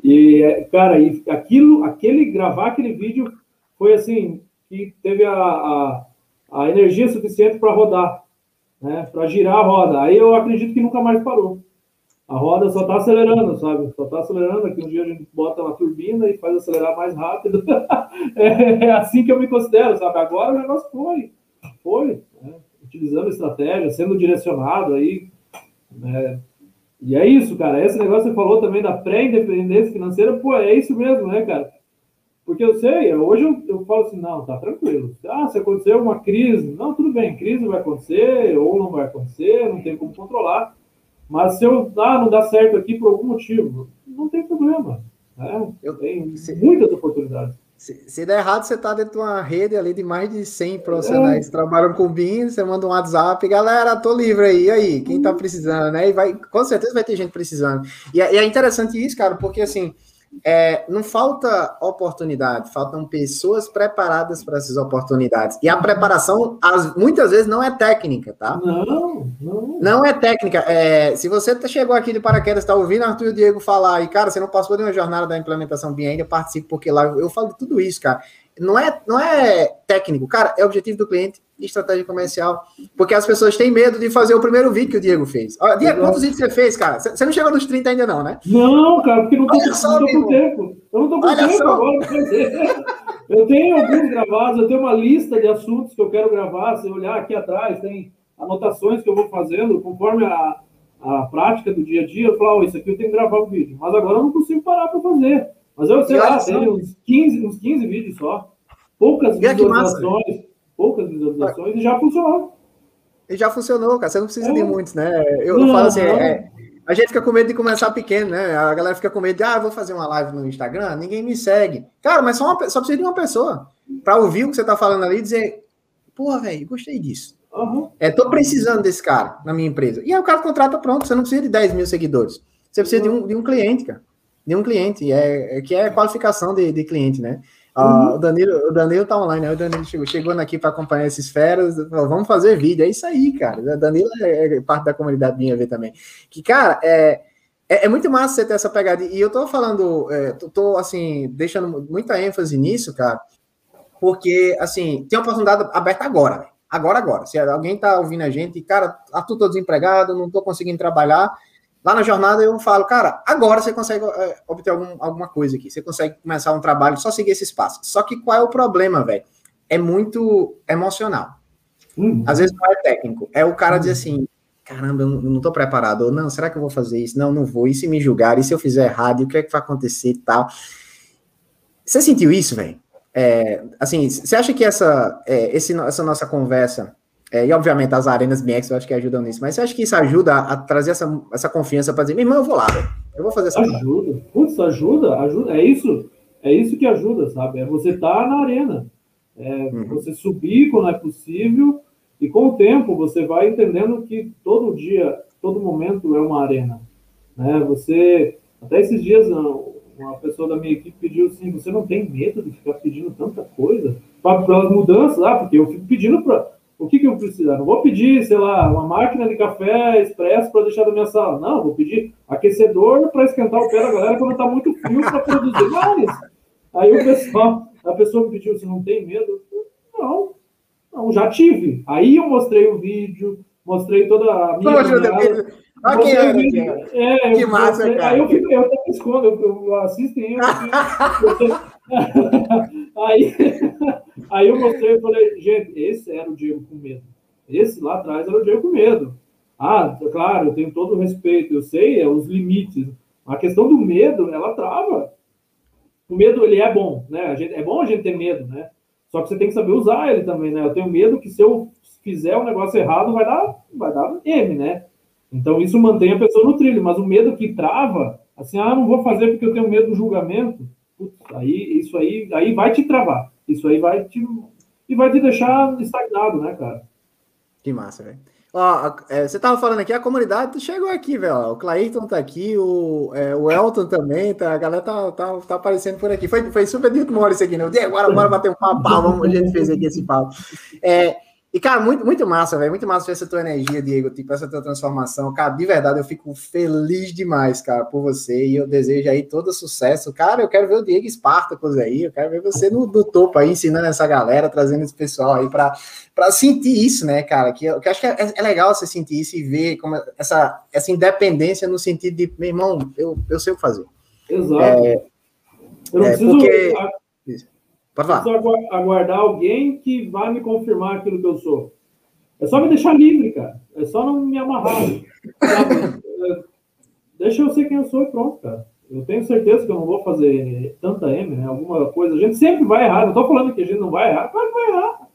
E, cara, e aquilo, aquele, gravar aquele vídeo foi assim, que teve a, a, a energia suficiente para rodar, né, para girar a roda. Aí eu acredito que nunca mais parou. A roda só está acelerando, sabe? Só está acelerando. Aqui um dia a gente bota uma turbina e faz acelerar mais rápido. É, é, assim que eu me considero, sabe? Agora o negócio foi. Foi. Né? Utilizando estratégia, sendo direcionado aí. Né? E é isso, cara. Esse negócio que você falou também da pré-independência financeira, pô, é isso mesmo, né, cara? Porque eu sei, hoje eu, eu falo assim, não, tá tranquilo. Ah, se acontecer uma crise, não, tudo bem, crise vai acontecer ou não vai acontecer, não tem como controlar. Mas se eu ah, não dá certo aqui por algum motivo, não tem problema. Né? Eu tenho se, muitas oportunidades. Se, se, der errado, você está dentro de uma rede ali de mais de 100 profissionais é. que trabalham com BIM, você manda um WhatsApp, galera, tô livre aí, e aí, quem está precisando, né? E vai, com certeza vai ter gente precisando. E, é, e é interessante isso, cara, porque assim, é, não falta oportunidade, faltam pessoas preparadas para essas oportunidades. E a preparação, as, muitas vezes, não é técnica, tá? Não, não. Não é técnica. É, se você chegou aqui de paraquedas, está ouvindo Arthur e o Diego falar, e, cara, você não passou de uma jornada da implementação BIM ainda, participe, porque lá eu falo de tudo isso, cara. Não é, não é técnico, cara, é objetivo do cliente estratégia comercial. Porque as pessoas têm medo de fazer o primeiro vídeo que o Diego fez. Olha, Diego, quantos vídeos você fez, cara? Você não chegou nos 30 ainda, não, né? Não, cara, porque não, tô, Olha só, não tô com tempo. Eu não tô com Olha tempo só. agora. Eu tenho alguns gravados, eu tenho uma lista de assuntos que eu quero gravar. Se olhar aqui atrás, tem anotações que eu vou fazendo conforme a, a prática do dia a dia. Eu falo, oh, isso aqui eu tenho que gravar o vídeo. Mas agora eu não consigo parar para fazer. Mas eu, sei lá, tenho uns 15, uns 15 vídeos só. Poucas visualizações poucas visualizações e já funcionou. E já funcionou, cara. Você não precisa é. de muitos, né? Eu, não, falo assim, é, a gente fica com medo de começar pequeno, né? A galera fica com medo de, ah, vou fazer uma live no Instagram, ninguém me segue. Cara, mas só, uma, só precisa de uma pessoa para ouvir o que você tá falando ali e dizer, porra, velho, gostei disso. Uhum. É, tô precisando desse cara na minha empresa. E aí o cara contrata pronto, você não precisa de 10 mil seguidores. Você precisa uhum. de, um, de um cliente, cara. De um cliente, é, é, que é qualificação de, de cliente, né? Ah, o, Danilo, o Danilo tá online, né? O Danilo chegou, chegou aqui para acompanhar esses feras. Falou, vamos fazer vídeo. É isso aí, cara. O Danilo é, é parte da comunidade minha ver também. Que, cara, é, é, é, muito massa você ter essa pegada. E eu tô falando, é, tô, tô, assim, deixando muita ênfase nisso, cara, porque, assim, tem uma oportunidade aberta agora, agora, agora. Se alguém tá ouvindo a gente, cara, Arthur, tô desempregado, não tô conseguindo trabalhar, lá na jornada eu falo, cara, agora você consegue é, obter algum, alguma coisa aqui, você consegue começar um trabalho, só seguir esses passos. Só que qual é o problema, velho? É muito emocional. Uhum. Às vezes não é técnico, é o cara uhum. dizer assim, caramba, eu não estou preparado, ou não, será que eu vou fazer isso? Não, não vou, e se me julgar, e se eu fizer errado, e o que é que vai acontecer e tal. Você sentiu isso, velho? É, assim, você acha que essa, é, esse, essa nossa conversa, é, e obviamente as arenas BX eu acho que ajudam nisso, mas você acha que isso ajuda a, trazer essa, essa confiança para dizer, meu irmão, eu vou lá, eu vou fazer essa Ajuda, putz, ajuda, ajuda, é isso, é isso que ajuda, sabe? É você estar tá na arena, é uhum. você subir quando é possível, e com o tempo você vai entendendo que todo dia, todo momento é uma arena. Né? Você, até esses dias, uma pessoa da minha equipe pediu assim: você não tem medo de ficar pedindo tanta coisa? Pelas mudanças, ah, porque eu fico pedindo para. O que, que eu preciso? Não vou pedir, sei lá, uma máquina de café expresso para deixar da minha sala. Não, vou pedir aquecedor para esquentar o pé da galera quando está muito frio para produzir mais. Aí o pessoal, a pessoa me pediu: você não tem medo? Não, não, já tive. Aí eu mostrei o vídeo, mostrei toda a minha. Poxa, Olha era, vídeo, é, que massa, mostrei, cara. Aí eu, fico, eu até escondo, eu, eu assisto em aí, aí eu mostrei e falei, gente, esse era o Diego com medo. Esse lá atrás era o Diego com medo. Ah, claro, eu tenho todo o respeito, eu sei é, os limites. A questão do medo, ela trava. O medo, ele é bom, né? Gente, é bom a gente ter medo, né? Só que você tem que saber usar ele também, né? Eu tenho medo que se eu fizer um negócio errado, vai dar, vai dar M, né? Então isso mantém a pessoa no trilho, mas o medo que trava, assim, ah, não vou fazer porque eu tenho medo do julgamento, putz, aí isso aí, aí vai te travar. Isso aí vai te e vai te deixar estagnado, né, cara? Que massa, velho. Ó, é, você tava falando aqui, a comunidade chegou aqui, velho. O Clayton tá aqui, o, é, o Elton também, tá, a galera tá, tá, tá aparecendo por aqui. Foi, foi super hora isso aqui, né? Agora bora bater um papo, vamos, a gente fez aqui esse papo. É, e, cara, muito, muito massa, velho. Muito massa ver essa tua energia, Diego, tipo, essa tua transformação. Cara, de verdade, eu fico feliz demais, cara, por você. E eu desejo aí todo sucesso. Cara, eu quero ver o Diego Espartacus aí. Eu quero ver você no, no topo aí, ensinando essa galera, trazendo esse pessoal aí para sentir isso, né, cara? Que eu, que eu acho que é, é, legal você sentir isso e ver como essa, essa independência no sentido de, meu irmão, eu, eu sei o que fazer. Exato. É, eu não é, preciso. Porque... Pode falar. Preciso aguardar alguém que vai me confirmar aquilo que eu sou. É só me deixar livre, cara. É só não me amarrar. Deixa eu ser quem eu sou e pronto, cara. Eu tenho certeza que eu não vou fazer tanta M, né? Alguma coisa. A gente sempre vai errar. Não tô falando que a gente não vai errar. Claro que vai errar.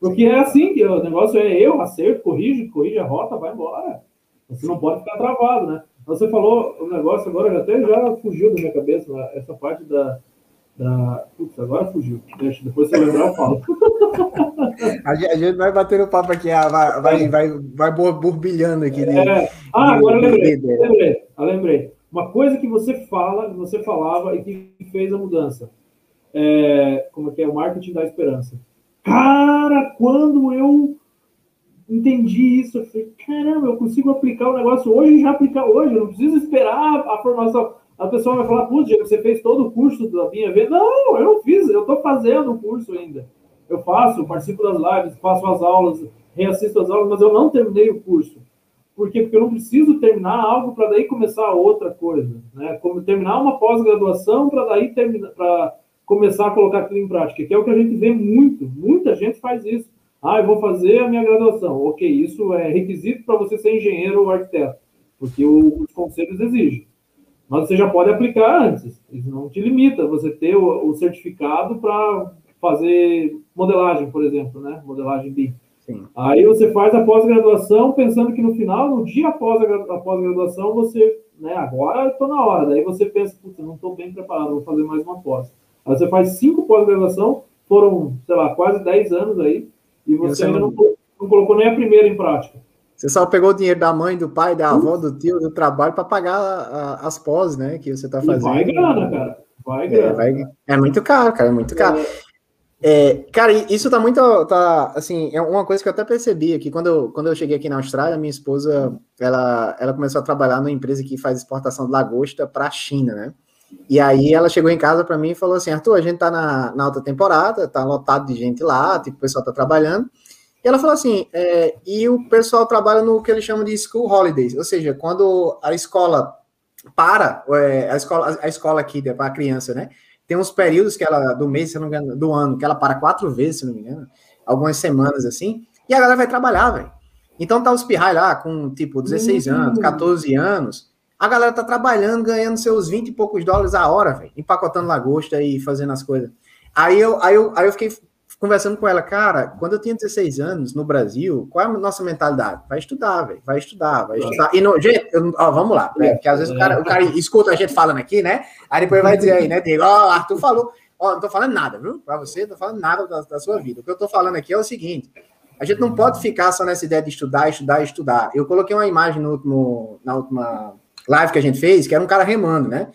Porque é assim que o negócio é eu, acerto, corrige, corrige a rota, vai embora. Você não pode ficar travado, né? Você falou o negócio agora, até já fugiu da minha cabeça, essa parte da, da. Putz, agora fugiu. Deixa, depois eu lembrar, eu falo. a gente vai bater o papo aqui, ah, vai, vai, vai, vai burbilhando aqui. É. Ah, agora eu lembrei. lembrei, eu lembrei. Uma coisa que você fala, que você falava e que fez a mudança. É, como é que é? O marketing da esperança. Cara, quando eu entendi isso, eu falei, caramba, eu consigo aplicar o negócio hoje e já aplicar hoje, eu não preciso esperar a formação a pessoa vai falar, putz, você fez todo o curso da minha vez. Não, eu não fiz, eu estou fazendo o curso ainda. Eu faço, participo das lives, faço as aulas, reassisto as aulas, mas eu não terminei o curso. Por quê? Porque eu não preciso terminar algo para daí começar outra coisa. Né? Como terminar uma pós-graduação para daí terminar, para começar a colocar aquilo em prática, que é o que a gente vê muito. Muita gente faz isso. Ah, eu vou fazer a minha graduação. Ok, isso é requisito para você ser engenheiro ou arquiteto, porque o, os conselhos exigem. Mas você já pode aplicar antes. Isso não te limita você ter o, o certificado para fazer modelagem, por exemplo, né? Modelagem BIM. Aí você faz a pós-graduação pensando que no final, no dia após a pós-graduação, você, né, agora estou na hora. Daí você pensa, putz, eu não estou bem preparado, vou fazer mais uma pós. Aí você faz cinco pós-graduação, foram, sei lá, quase 10 anos aí, e você, e você ainda não, não colocou nem a primeira em prática. Você só pegou o dinheiro da mãe, do pai, da avó, do tio, do trabalho para pagar a, as pós, né? Que você está fazendo. vai grana, cara. Vai é, grana. É, vai, é, muito caro, cara, é muito caro. É. É, cara, isso tá muito, tá, assim, é uma coisa que eu até percebi aqui, quando eu, quando eu cheguei aqui na Austrália, minha esposa, ela, ela começou a trabalhar numa empresa que faz exportação de lagosta para a China, né? E aí ela chegou em casa para mim e falou assim, Arthur, a gente tá na, na alta temporada, tá lotado de gente lá, tipo, o pessoal tá trabalhando, e ela falou assim, é, e o pessoal trabalha no que eles chamam de school holidays, ou seja, quando a escola para, é, a escola, a escola aqui para a criança, né? Tem uns períodos que ela, do mês, se não me engano, do ano, que ela para quatro vezes, se não me engano, algumas semanas assim, e a galera vai trabalhar, velho. Então tá os pirrai lá com, tipo, 16 uhum. anos, 14 anos, a galera tá trabalhando, ganhando seus 20 e poucos dólares a hora, velho, empacotando lagosta e fazendo as coisas. Aí eu, aí eu, aí eu fiquei conversando com ela, cara, quando eu tinha 16 anos no Brasil, qual é a nossa mentalidade? Vai estudar, velho, vai estudar, vai estudar. E no, gente, eu, ó, vamos lá, né? porque às vezes o cara, o cara escuta a gente falando aqui, né? Aí depois vai dizer aí, né, Diego, ó, oh, Arthur falou, ó, não tô falando nada, viu? Pra você, não tô falando nada da, da sua vida. O que eu tô falando aqui é o seguinte, a gente não pode ficar só nessa ideia de estudar, estudar, estudar. Eu coloquei uma imagem no último, na última live que a gente fez, que era um cara remando, né?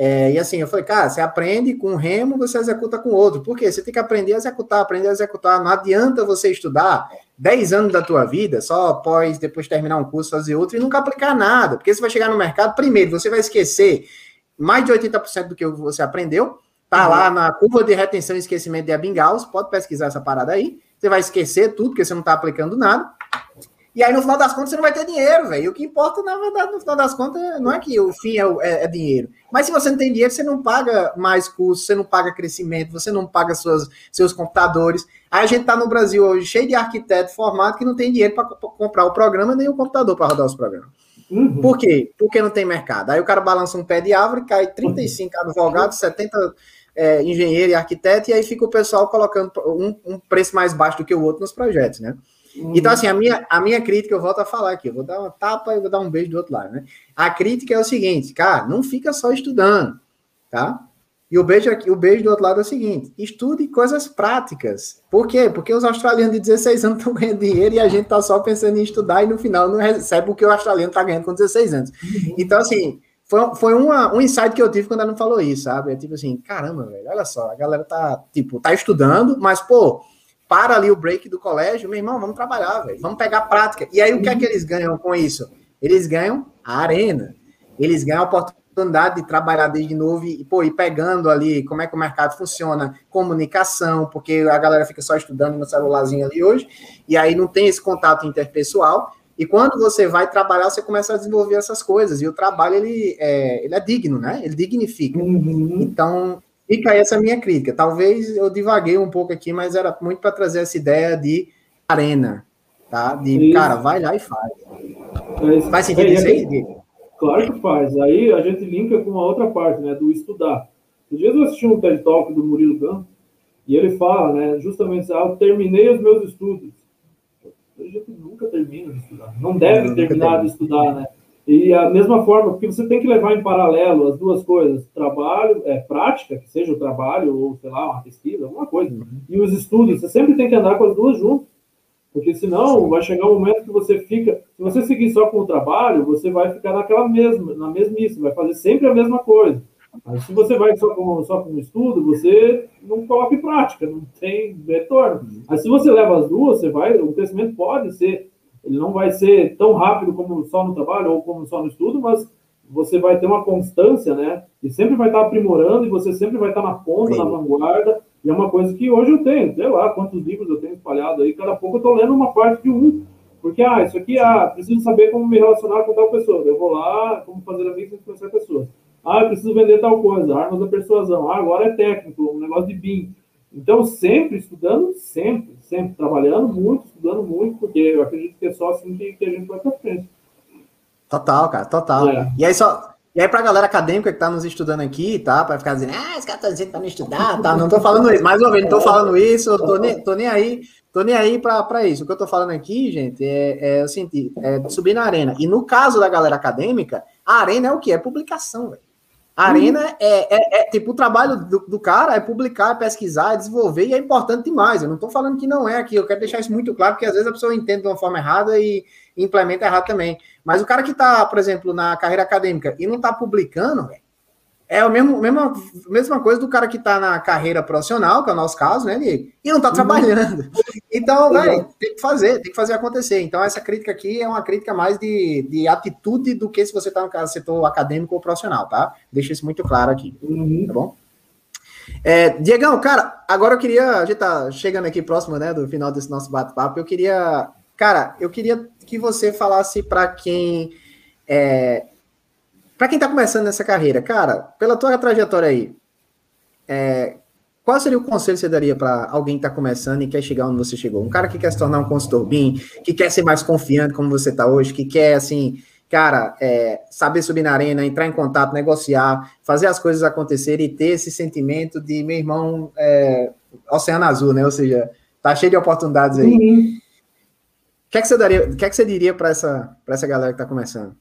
É, e assim, eu falei, cara, você aprende com um remo, você executa com outro. Por quê? Você tem que aprender a executar, aprender a executar. Não adianta você estudar 10 anos da tua vida, só após depois terminar um curso, fazer outro e nunca aplicar nada. Porque você vai chegar no mercado, primeiro, você vai esquecer mais de 80% do que você aprendeu. Tá uhum. lá na curva de retenção e esquecimento de Ebbinghaus, pode pesquisar essa parada aí. Você vai esquecer tudo, porque você não está aplicando nada. E aí, no final das contas, você não vai ter dinheiro, velho. O que importa, na verdade, no final das contas, não é que o fim é, é, é, dinheiro. Mas se você não tem dinheiro, você não paga mais curso, você não paga crescimento, você não paga suas, seus computadores. Aí a gente tá no Brasil hoje cheio de arquiteto formado que não tem dinheiro para comprar o programa nem o computador para rodar os programas. Uhum. Por quê? Porque não tem mercado. Aí o cara balança um pé de árvore, cai 35 uhum. advogados, 70 é, engenheiro e arquiteto, e aí fica o pessoal colocando um, um preço mais baixo do que o outro nos projetos, né? Então, assim, a minha, a minha crítica, eu volto a falar aqui, eu vou dar uma tapa e vou dar um beijo do outro lado, né? A crítica é o seguinte, cara, não fica só estudando, tá? E o beijo aqui, o beijo do outro lado é o seguinte: estude coisas práticas. Por quê? Porque os australianos de 16 anos estão ganhando dinheiro e a gente tá só pensando em estudar e no final não recebe o que o australiano tá ganhando com 16 anos. Uhum. Então, assim, foi, foi uma, um insight que eu tive quando ela não falou isso, sabe? É tipo assim, caramba, velho, olha só, a galera tá, tipo, tá estudando, mas, pô, para ali o break do colégio, meu irmão, vamos trabalhar, velho. Vamos pegar prática. E aí, o que é que eles ganham com isso? Eles ganham a arena. Eles ganham a oportunidade de trabalhar desde novo e, pô, ir pegando ali como é que o mercado funciona, comunicação, porque a galera fica só estudando no celularzinho ali hoje, e aí não tem esse contato interpessoal. E quando você vai trabalhar, você começa a desenvolver essas coisas. E o trabalho, ele é, ele é digno, né? Ele dignifica. Uhum. Então, Fica aí essa minha crítica. Talvez eu divaguei um pouco aqui, mas era muito para trazer essa ideia de arena, tá? De, cara, vai lá e faz. É, faz sentido é, isso aí, Diego? Claro que faz. Aí a gente linka com uma outra parte, né? Do estudar. Um dia eu assisti um TED Talk do Murilo Gun, e ele fala, né? Justamente, ah, eu terminei os meus estudos. A gente nunca termina de estudar. Não deve terminar de estudar, né? E a mesma forma, porque você tem que levar em paralelo as duas coisas, trabalho, é, prática, que seja o trabalho, ou sei lá, uma pesquisa, alguma coisa, uhum. e os estudos, você sempre tem que andar com as duas juntas. Porque senão vai chegar um momento que você fica. Se você seguir só com o trabalho, você vai ficar naquela mesma, na mesmice, vai fazer sempre a mesma coisa. Mas se você vai só com, só com o estudo, você não coloca em prática, não tem retorno. Uhum. Mas se você leva as duas, você vai, o crescimento pode ser ele não vai ser tão rápido como só no trabalho ou como só no estudo, mas você vai ter uma constância, né? E sempre vai estar aprimorando e você sempre vai estar na ponta, Sim. na vanguarda. E é uma coisa que hoje eu tenho, sei lá quantos livros eu tenho espalhado aí, cada pouco eu estou lendo uma parte de um. Porque, ah, isso aqui, ah, preciso saber como me relacionar com tal pessoa. Eu vou lá, como fazer amigos e influenciar pessoas. Ah, eu preciso vender tal coisa, armas da persuasão. Ah, agora é técnico, um negócio de BIM. Então, sempre estudando, sempre sempre trabalhando muito, estudando muito, porque eu acredito que é só assim que, que a gente vai para frente. Total, cara, total. É. E aí só. E aí, pra galera acadêmica que tá nos estudando aqui, tá? Pra ficar dizendo, ah, esse cara tá dizendo pra não estudar, tá? Não tô falando isso. Mais uma vez, não tô falando isso, eu tô nem, tô nem aí, tô nem aí pra, pra isso. O que eu tô falando aqui, gente, é, é seguinte, é subir na arena. E no caso da galera acadêmica, a arena é o quê? É publicação, velho. A arena uhum. é, é, é, tipo o trabalho do, do, cara é publicar, é pesquisar, é desenvolver e é importante demais. Eu não estou falando que não é aqui, eu quero deixar isso muito claro, porque às vezes a pessoa entende de uma forma errada e implementa errado também. Mas o cara que está, por exemplo, na carreira acadêmica e não está publicando, véio, é a mesma, mesma, mesma coisa do cara que está na carreira profissional, que é o nosso caso, né, Nick? E não está uhum. trabalhando. Então, velho, tem que fazer, tem que fazer acontecer. Então, essa crítica aqui é uma crítica mais de, de atitude do que se você está no setor acadêmico ou profissional, tá? Deixa isso muito claro aqui, uhum. tá bom? É, Diegão, cara, agora eu queria. A gente tá chegando aqui próximo, né, do final desse nosso bate-papo. Eu queria. Cara, eu queria que você falasse para quem. É, para quem está começando nessa carreira, cara, pela tua trajetória aí, é, qual seria o conselho que você daria para alguém que está começando e quer chegar onde você chegou? Um cara que quer se tornar um consultor BIM, que quer ser mais confiante como você está hoje, que quer, assim, cara, é, saber subir na arena, entrar em contato, negociar, fazer as coisas acontecerem e ter esse sentimento de, meu irmão, é, oceano azul, né? Ou seja, tá cheio de oportunidades aí. Uhum. O que, é que você daria, o que, é que você diria para essa, essa galera que está começando?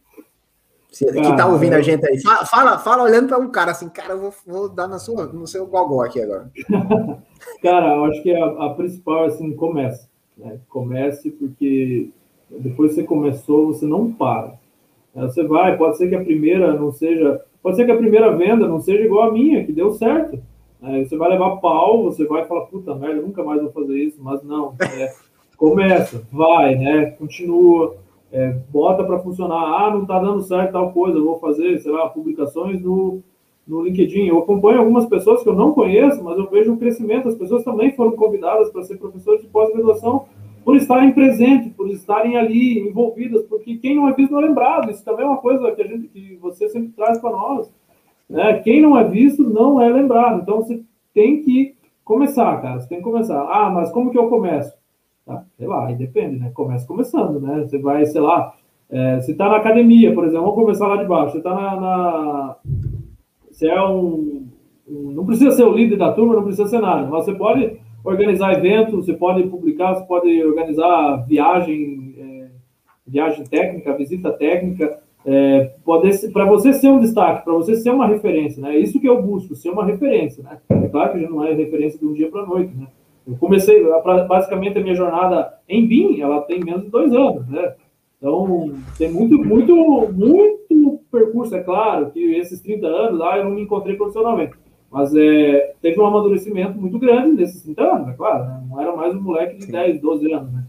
Que tá ouvindo a gente aí. Fala, fala, fala olhando para um cara assim, cara, eu vou, vou dar na sua, no seu gogó aqui agora. cara, eu acho que a, a principal assim, comece. Né? Comece, porque depois que você começou, você não para. Você vai, pode ser que a primeira não seja. Pode ser que a primeira venda não seja igual a minha, que deu certo. você vai levar pau, você vai falar, puta merda, nunca mais vou fazer isso, mas não. É, começa, vai, né? Continua é, bota para funcionar. Ah, não está dando certo tal coisa, vou fazer, sei lá, publicações no, no LinkedIn. Eu acompanho algumas pessoas que eu não conheço, mas eu vejo o crescimento. As pessoas também foram convidadas para ser professores de pós-graduação por estarem presentes, por estarem ali envolvidas, porque quem não é visto não é lembrado. Isso também é uma coisa que, a gente, que você sempre traz para nós. Né? Quem não é visto não é lembrado. Então você tem que começar, cara. Você tem que começar. Ah, mas como que eu começo? Tá? Sei lá, aí depende, né? Começa começando, né? Você vai, sei lá, é, você está na academia, por exemplo, vamos começar lá de baixo. Você está na, na, Você é um, um, Não precisa ser o líder da turma, não precisa ser nada, mas você pode organizar eventos, você pode publicar, você pode organizar viagem, é, viagem técnica, visita técnica. É, para você ser um destaque, para você ser uma referência, né? É isso que eu busco, ser uma referência, né? É claro que já não é referência de um dia para a noite, né? Eu comecei, basicamente, a minha jornada em BIM, ela tem menos de dois anos, né? Então, tem muito, muito, muito percurso. É claro que esses 30 anos lá eu não me encontrei profissionalmente. Mas é, teve um amadurecimento muito grande nesses 30 anos, é claro. Né? Não era mais um moleque de Sim. 10, 12 anos, né?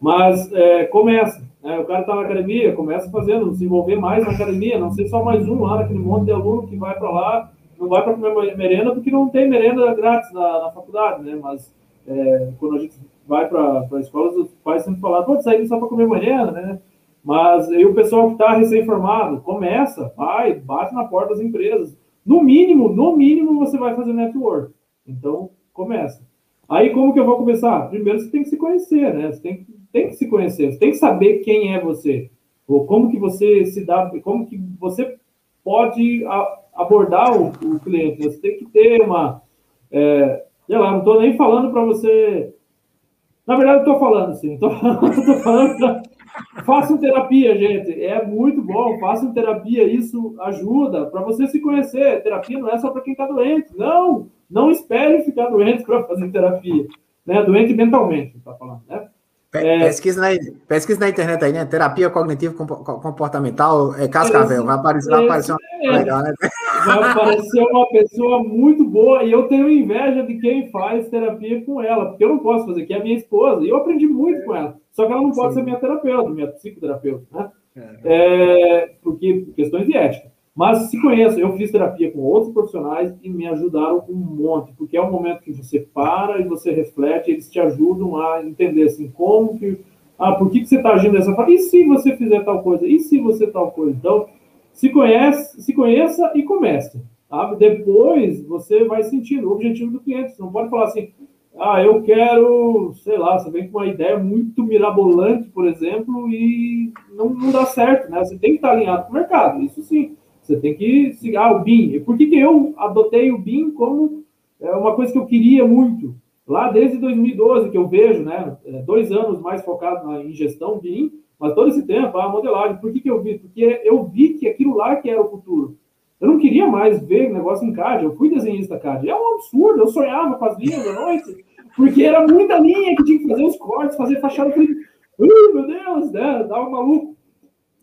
Mas é, começa. Né? O cara está na academia, começa fazendo, se envolver mais na academia. Não sei só mais um lá naquele monte de aluno que vai para lá, não vai para comer merenda, porque não tem merenda grátis na, na faculdade, né? Mas é, quando a gente vai para a escola, os pais sempre falam, pode sair só para comer manhã, né? Mas aí o pessoal que está recém-formado, começa, vai, bate na porta das empresas. No mínimo, no mínimo, você vai fazer network. Então, começa. Aí, como que eu vou começar? Primeiro, você tem que se conhecer, né? Você tem, tem que se conhecer, você tem que saber quem é você. Ou como que você se dá, como que você pode abordar o, o cliente. Né? Você tem que ter uma... É, sei lá, não estou nem falando para você. Na verdade, estou falando sim. Estou falando pra... Façam terapia, gente. É muito bom. Façam terapia. Isso ajuda para você se conhecer. Terapia não é só para quem está doente. Não. Não espere ficar doente para fazer terapia. Né? Doente mentalmente, está falando, né? É, pesquisa, na, pesquisa na internet aí, né? Terapia cognitivo comportamental, é Cascavel. Vai aparecer, vai aparecer uma é, legal, né? Vai aparecer uma pessoa muito boa e eu tenho inveja de quem faz terapia com ela, porque eu não posso fazer, que é a minha esposa, e eu aprendi muito com ela. Só que ela não pode Sim. ser minha terapeuta, minha psicoterapeuta, né? É. é, porque questões de ética. Mas se conheça, eu fiz terapia com outros profissionais e me ajudaram um monte, porque é um momento que você para e você reflete, eles te ajudam a entender assim, como que. Ah, por que, que você está agindo dessa forma? E se você fizer tal coisa? E se você tal coisa? Então, se conhece, se conheça e comece. Sabe? Depois você vai sentindo o objetivo do cliente. Você não pode falar assim, ah, eu quero, sei lá, você vem com uma ideia muito mirabolante, por exemplo, e não, não dá certo, né? Você tem que estar alinhado com o mercado, isso sim. Você tem que seguir ah, o BIM. Por que, que eu adotei o BIM como é, uma coisa que eu queria muito? Lá desde 2012, que eu vejo, né? É, dois anos mais focado na, em gestão BIM, mas todo esse tempo, a modelagem. Por que, que eu vi? Porque eu vi que aquilo lá que era o futuro. Eu não queria mais ver negócio em CAD. Eu fui desenhista CAD. É um absurdo. Eu sonhava com as linhas noite, porque era muita linha que tinha que fazer os cortes, fazer fachada. Falei, meu Deus, né? Dava maluco.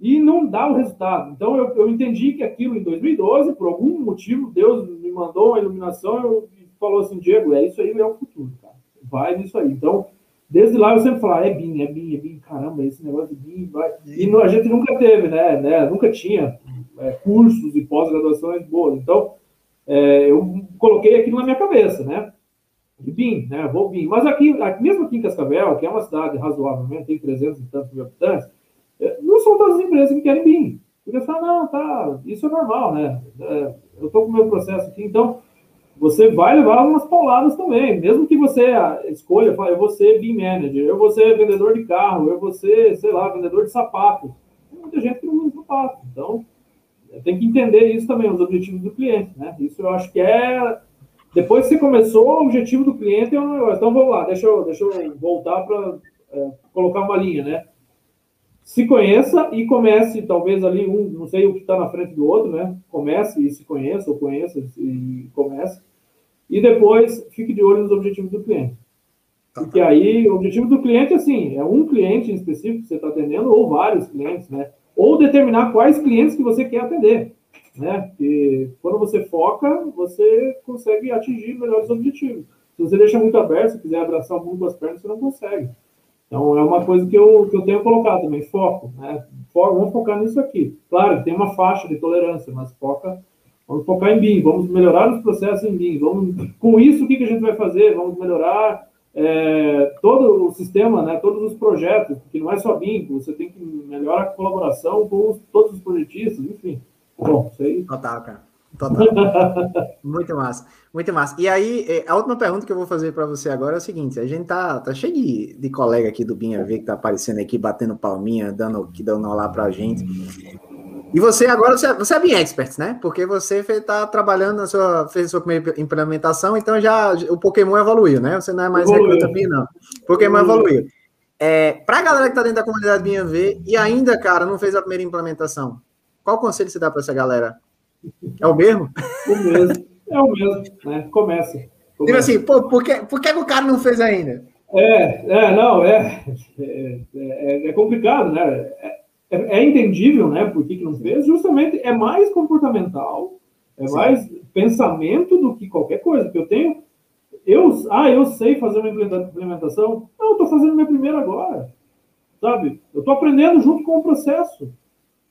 E não dá o resultado. Então, eu, eu entendi que aquilo em 2012, por algum motivo, Deus me mandou uma iluminação e falou assim, Diego, é isso aí, é o futuro, cara. Vai nisso aí. Então, desde lá eu sempre falo, é BIM, é BIM, é BIM, caramba, esse negócio de BIM, vai. E a gente nunca teve, né, né nunca tinha é, cursos e pós-graduações boas. Então, é, eu coloquei aquilo na minha cabeça, né? De BIM, né? Vou BIM. Mas aqui, mesmo aqui em Cascavel, que é uma cidade razoavelmente, tem 300 e tantos mil habitantes, não são todas as empresas que querem BIM. Porque você fala, não, tá, isso é normal, né? É, eu estou com o meu processo aqui, então você vai levar umas pauladas também. Mesmo que você escolha, eu vou ser BIM manager, eu vou ser vendedor de carro, eu vou ser, sei lá, vendedor de sapato. Tem muita gente que não usa sapato. Então, tem que entender isso também, os objetivos do cliente, né? Isso eu acho que é. Depois que você começou, o objetivo do cliente é um negócio. Então vamos lá, deixa eu, deixa eu voltar para é, colocar uma linha, né? Se conheça e comece, talvez ali um, não sei o que está na frente do outro, né? Comece e se conheça, ou conheça e comece. E depois fique de olho nos objetivos do cliente. Tá. Porque aí, o objetivo do cliente, assim, é um cliente em específico que você está atendendo, ou vários clientes, né? ou determinar quais clientes que você quer atender, né? Porque quando você foca, você consegue atingir melhores objetivos. Se você deixa muito aberto, se quiser abraçar o mundo com as pernas, você não consegue. Então, é uma coisa que eu, que eu tenho colocado também, foco, né? Foco, vamos focar nisso aqui. Claro, tem uma faixa de tolerância, mas foca, vamos focar em BIM, vamos melhorar os processos em BIM, vamos, com isso, o que, que a gente vai fazer? Vamos melhorar é, todo o sistema, né, todos os projetos, porque não é só BIM, você tem que melhorar a colaboração com os, todos os projetistas, enfim. Bom, isso aí. Total, cara. Total. muito massa, muito massa. E aí, é, a última pergunta que eu vou fazer para você agora é o seguinte: a gente tá, tá cheio de, de colega aqui do BIM AV que tá aparecendo aqui, batendo palminha, dando, que dando olá pra gente. E você agora, você, você é bem expert, né? Porque você está trabalhando na sua, fez a sua primeira implementação, então já o Pokémon evoluiu, né? Você não é mais recruta BIM, não. Pokémon evoluiu. É, para a galera que está dentro da comunidade BIM e ainda, cara, não fez a primeira implementação, qual conselho você dá para essa galera? É o mesmo? O mesmo. É o mesmo, né? Começa. Tipo assim, pô, por que, por que o cara não fez ainda? É, é não, é, é, é, é complicado, né? É, é, é entendível, né? Por que, que não fez? Justamente é mais comportamental, é Sim. mais pensamento do que qualquer coisa. Que eu tenho, eu, ah, eu sei fazer uma implementação. Não, eu estou fazendo minha primeira agora, sabe? Eu estou aprendendo junto com o processo.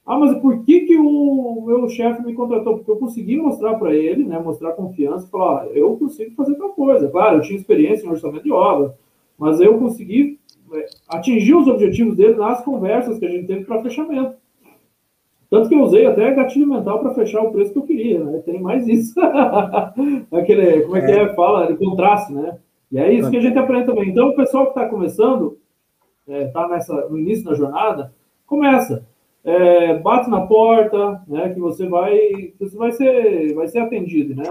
Ah, mas por que, que o meu chefe me contratou? Porque eu consegui mostrar para ele, né, mostrar confiança, falar, ah, eu consigo fazer tal coisa. Claro, eu tinha experiência em orçamento de obra, mas eu consegui atingir os objetivos dele nas conversas que a gente teve para fechamento. Tanto que eu usei até gatilho mental para fechar o preço que eu queria, né? Tem mais isso. Aquele, como é, é, que é? Fala, de contraste, né? E é isso que a gente aprende também. Então, o pessoal que está começando, está é, nessa, no início da jornada, começa. É, bate na porta, né? Que você vai, você vai ser, vai ser atendido, né?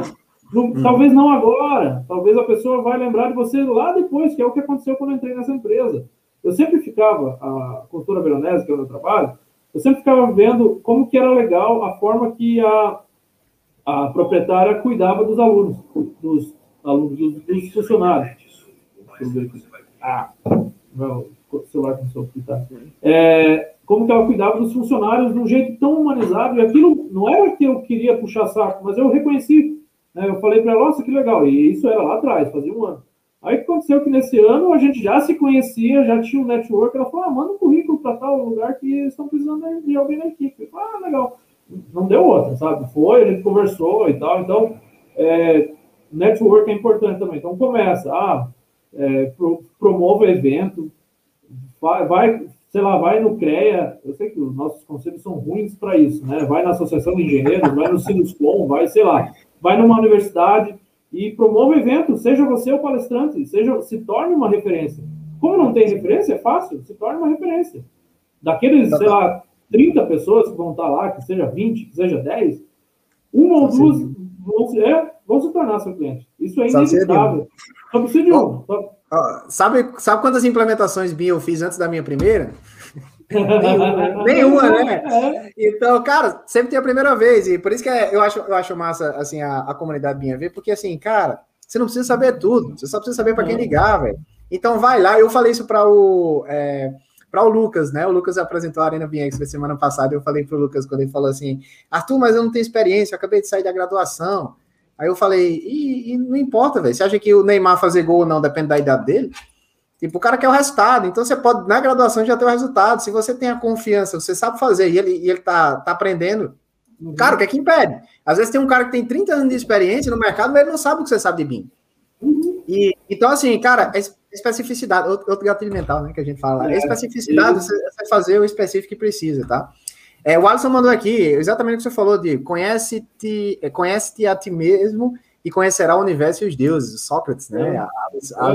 Não, hum. Talvez não agora, talvez a pessoa vai lembrar de você lá depois, que é o que aconteceu quando eu entrei nessa empresa. Eu sempre ficava, a consultora veronese, que é o meu trabalho, eu sempre ficava vendo como que era legal a forma que a, a proprietária cuidava dos alunos, dos alunos, dos, dos funcionários. Ah, não, o celular começou a fritar. É, como que ela cuidava dos funcionários de um jeito tão humanizado, e aquilo não era que eu queria puxar saco, mas eu reconheci né? Eu falei para ela, nossa, que legal. E isso era lá atrás, fazia um ano. Aí aconteceu que nesse ano a gente já se conhecia, já tinha um network. Ela falou, ah, manda um currículo para tal lugar que estão precisando de alguém na equipe. Eu falei, ah, legal. Não deu outra, sabe? Foi, a gente conversou e tal. Então, é, network é importante também. Então, começa, ah, é, pro, promova evento, vai, vai, sei lá, vai no CREA. Eu sei que os nossos conselhos são ruins para isso, né? Vai na Associação de Engenheiros, vai no Sinuscom, vai, sei lá vai numa universidade e promova evento, seja você o palestrante, seja, se torne uma referência. Como não tem referência, é fácil, se torne uma referência. Daqueles, sei lá, 30 pessoas que vão estar lá, que seja 20, que seja 10, uma ou duas vão, se, é, vão se tornar seu cliente. Isso é inevitável. Só precisa de um. Sabe, sabe quantas implementações BIM eu fiz antes da minha primeira? nenhuma, nenhuma, né? É. Então, cara, sempre tem a primeira vez, e por isso que é, eu, acho, eu acho massa, assim, a, a comunidade minha ver, porque, assim, cara, você não precisa saber tudo, você só precisa saber para quem ligar, velho. Então, vai lá, eu falei isso para o... É, para o Lucas, né? O Lucas apresentou a Arena BX semana passada. Eu falei para o Lucas quando ele falou assim: Arthur, mas eu não tenho experiência, eu acabei de sair da graduação. Aí eu falei: e, e não importa, velho. Você acha que o Neymar fazer gol ou não depende da idade dele? Tipo, o cara quer o resultado. Então você pode, na graduação, já ter o resultado. Se você tem a confiança, você sabe fazer e ele, e ele tá, tá aprendendo. Uhum. Cara, o que é que impede? Às vezes tem um cara que tem 30 anos de experiência no mercado, mas ele não sabe o que você sabe de BIM. Uhum. E, então, assim, cara, é especificidade, outro, outro gatilho mental, né, que a gente fala. É, especificidade, você, você fazer o específico que precisa, tá? É, o Alisson mandou aqui, exatamente o que você falou, de conhece-te conhece a ti mesmo e conhecerá o universo e os deuses, Sócrates, né? É. A, a, a,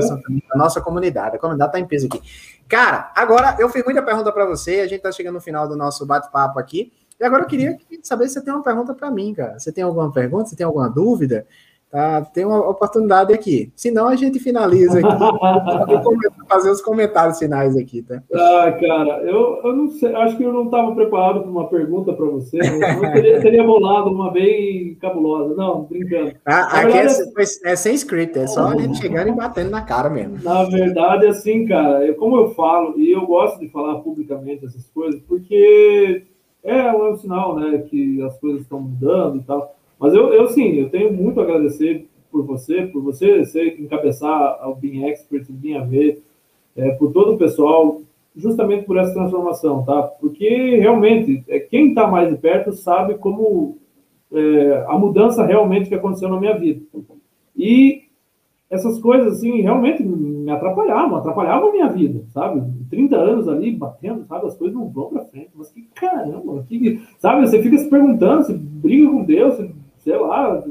a, nossa comunidade, a comunidade está em peso aqui. Cara, agora eu fiz muita pergunta para você, a gente está chegando no final do nosso bate-papo aqui, e agora eu queria saber se você tem uma pergunta para mim, cara. Você tem alguma pergunta? Você tem alguma dúvida? Tá, tem uma oportunidade aqui. Senão a gente finaliza aqui. fazer os comentários finais aqui, tá? Ah, cara, eu, eu não sei, acho que eu não estava preparado para uma pergunta para você. Eu teria, teria bolado uma bem cabulosa. Não, brincando. Ah, aqui é, é, é, sem script, é só a gente chegando e batendo na cara mesmo. Na verdade, assim, cara, eu, como eu falo, e eu gosto de falar publicamente essas coisas, porque é um sinal, né, que as coisas estão mudando e tal. Mas eu, eu sim, eu tenho muito a agradecer por você, por você ser encabeçar o Bean Expert, o Bean AV, é, por todo o pessoal, justamente por essa transformação, tá? Porque realmente, é, quem está mais de perto sabe como é, a mudança realmente que aconteceu na minha vida. E essas coisas, assim, realmente me atrapalhavam, atrapalhavam a minha vida, sabe? 30 anos ali batendo, sabe? As coisas não vão para frente, mas que caramba, que, sabe? Você fica se perguntando, você briga com Deus, você sei lá,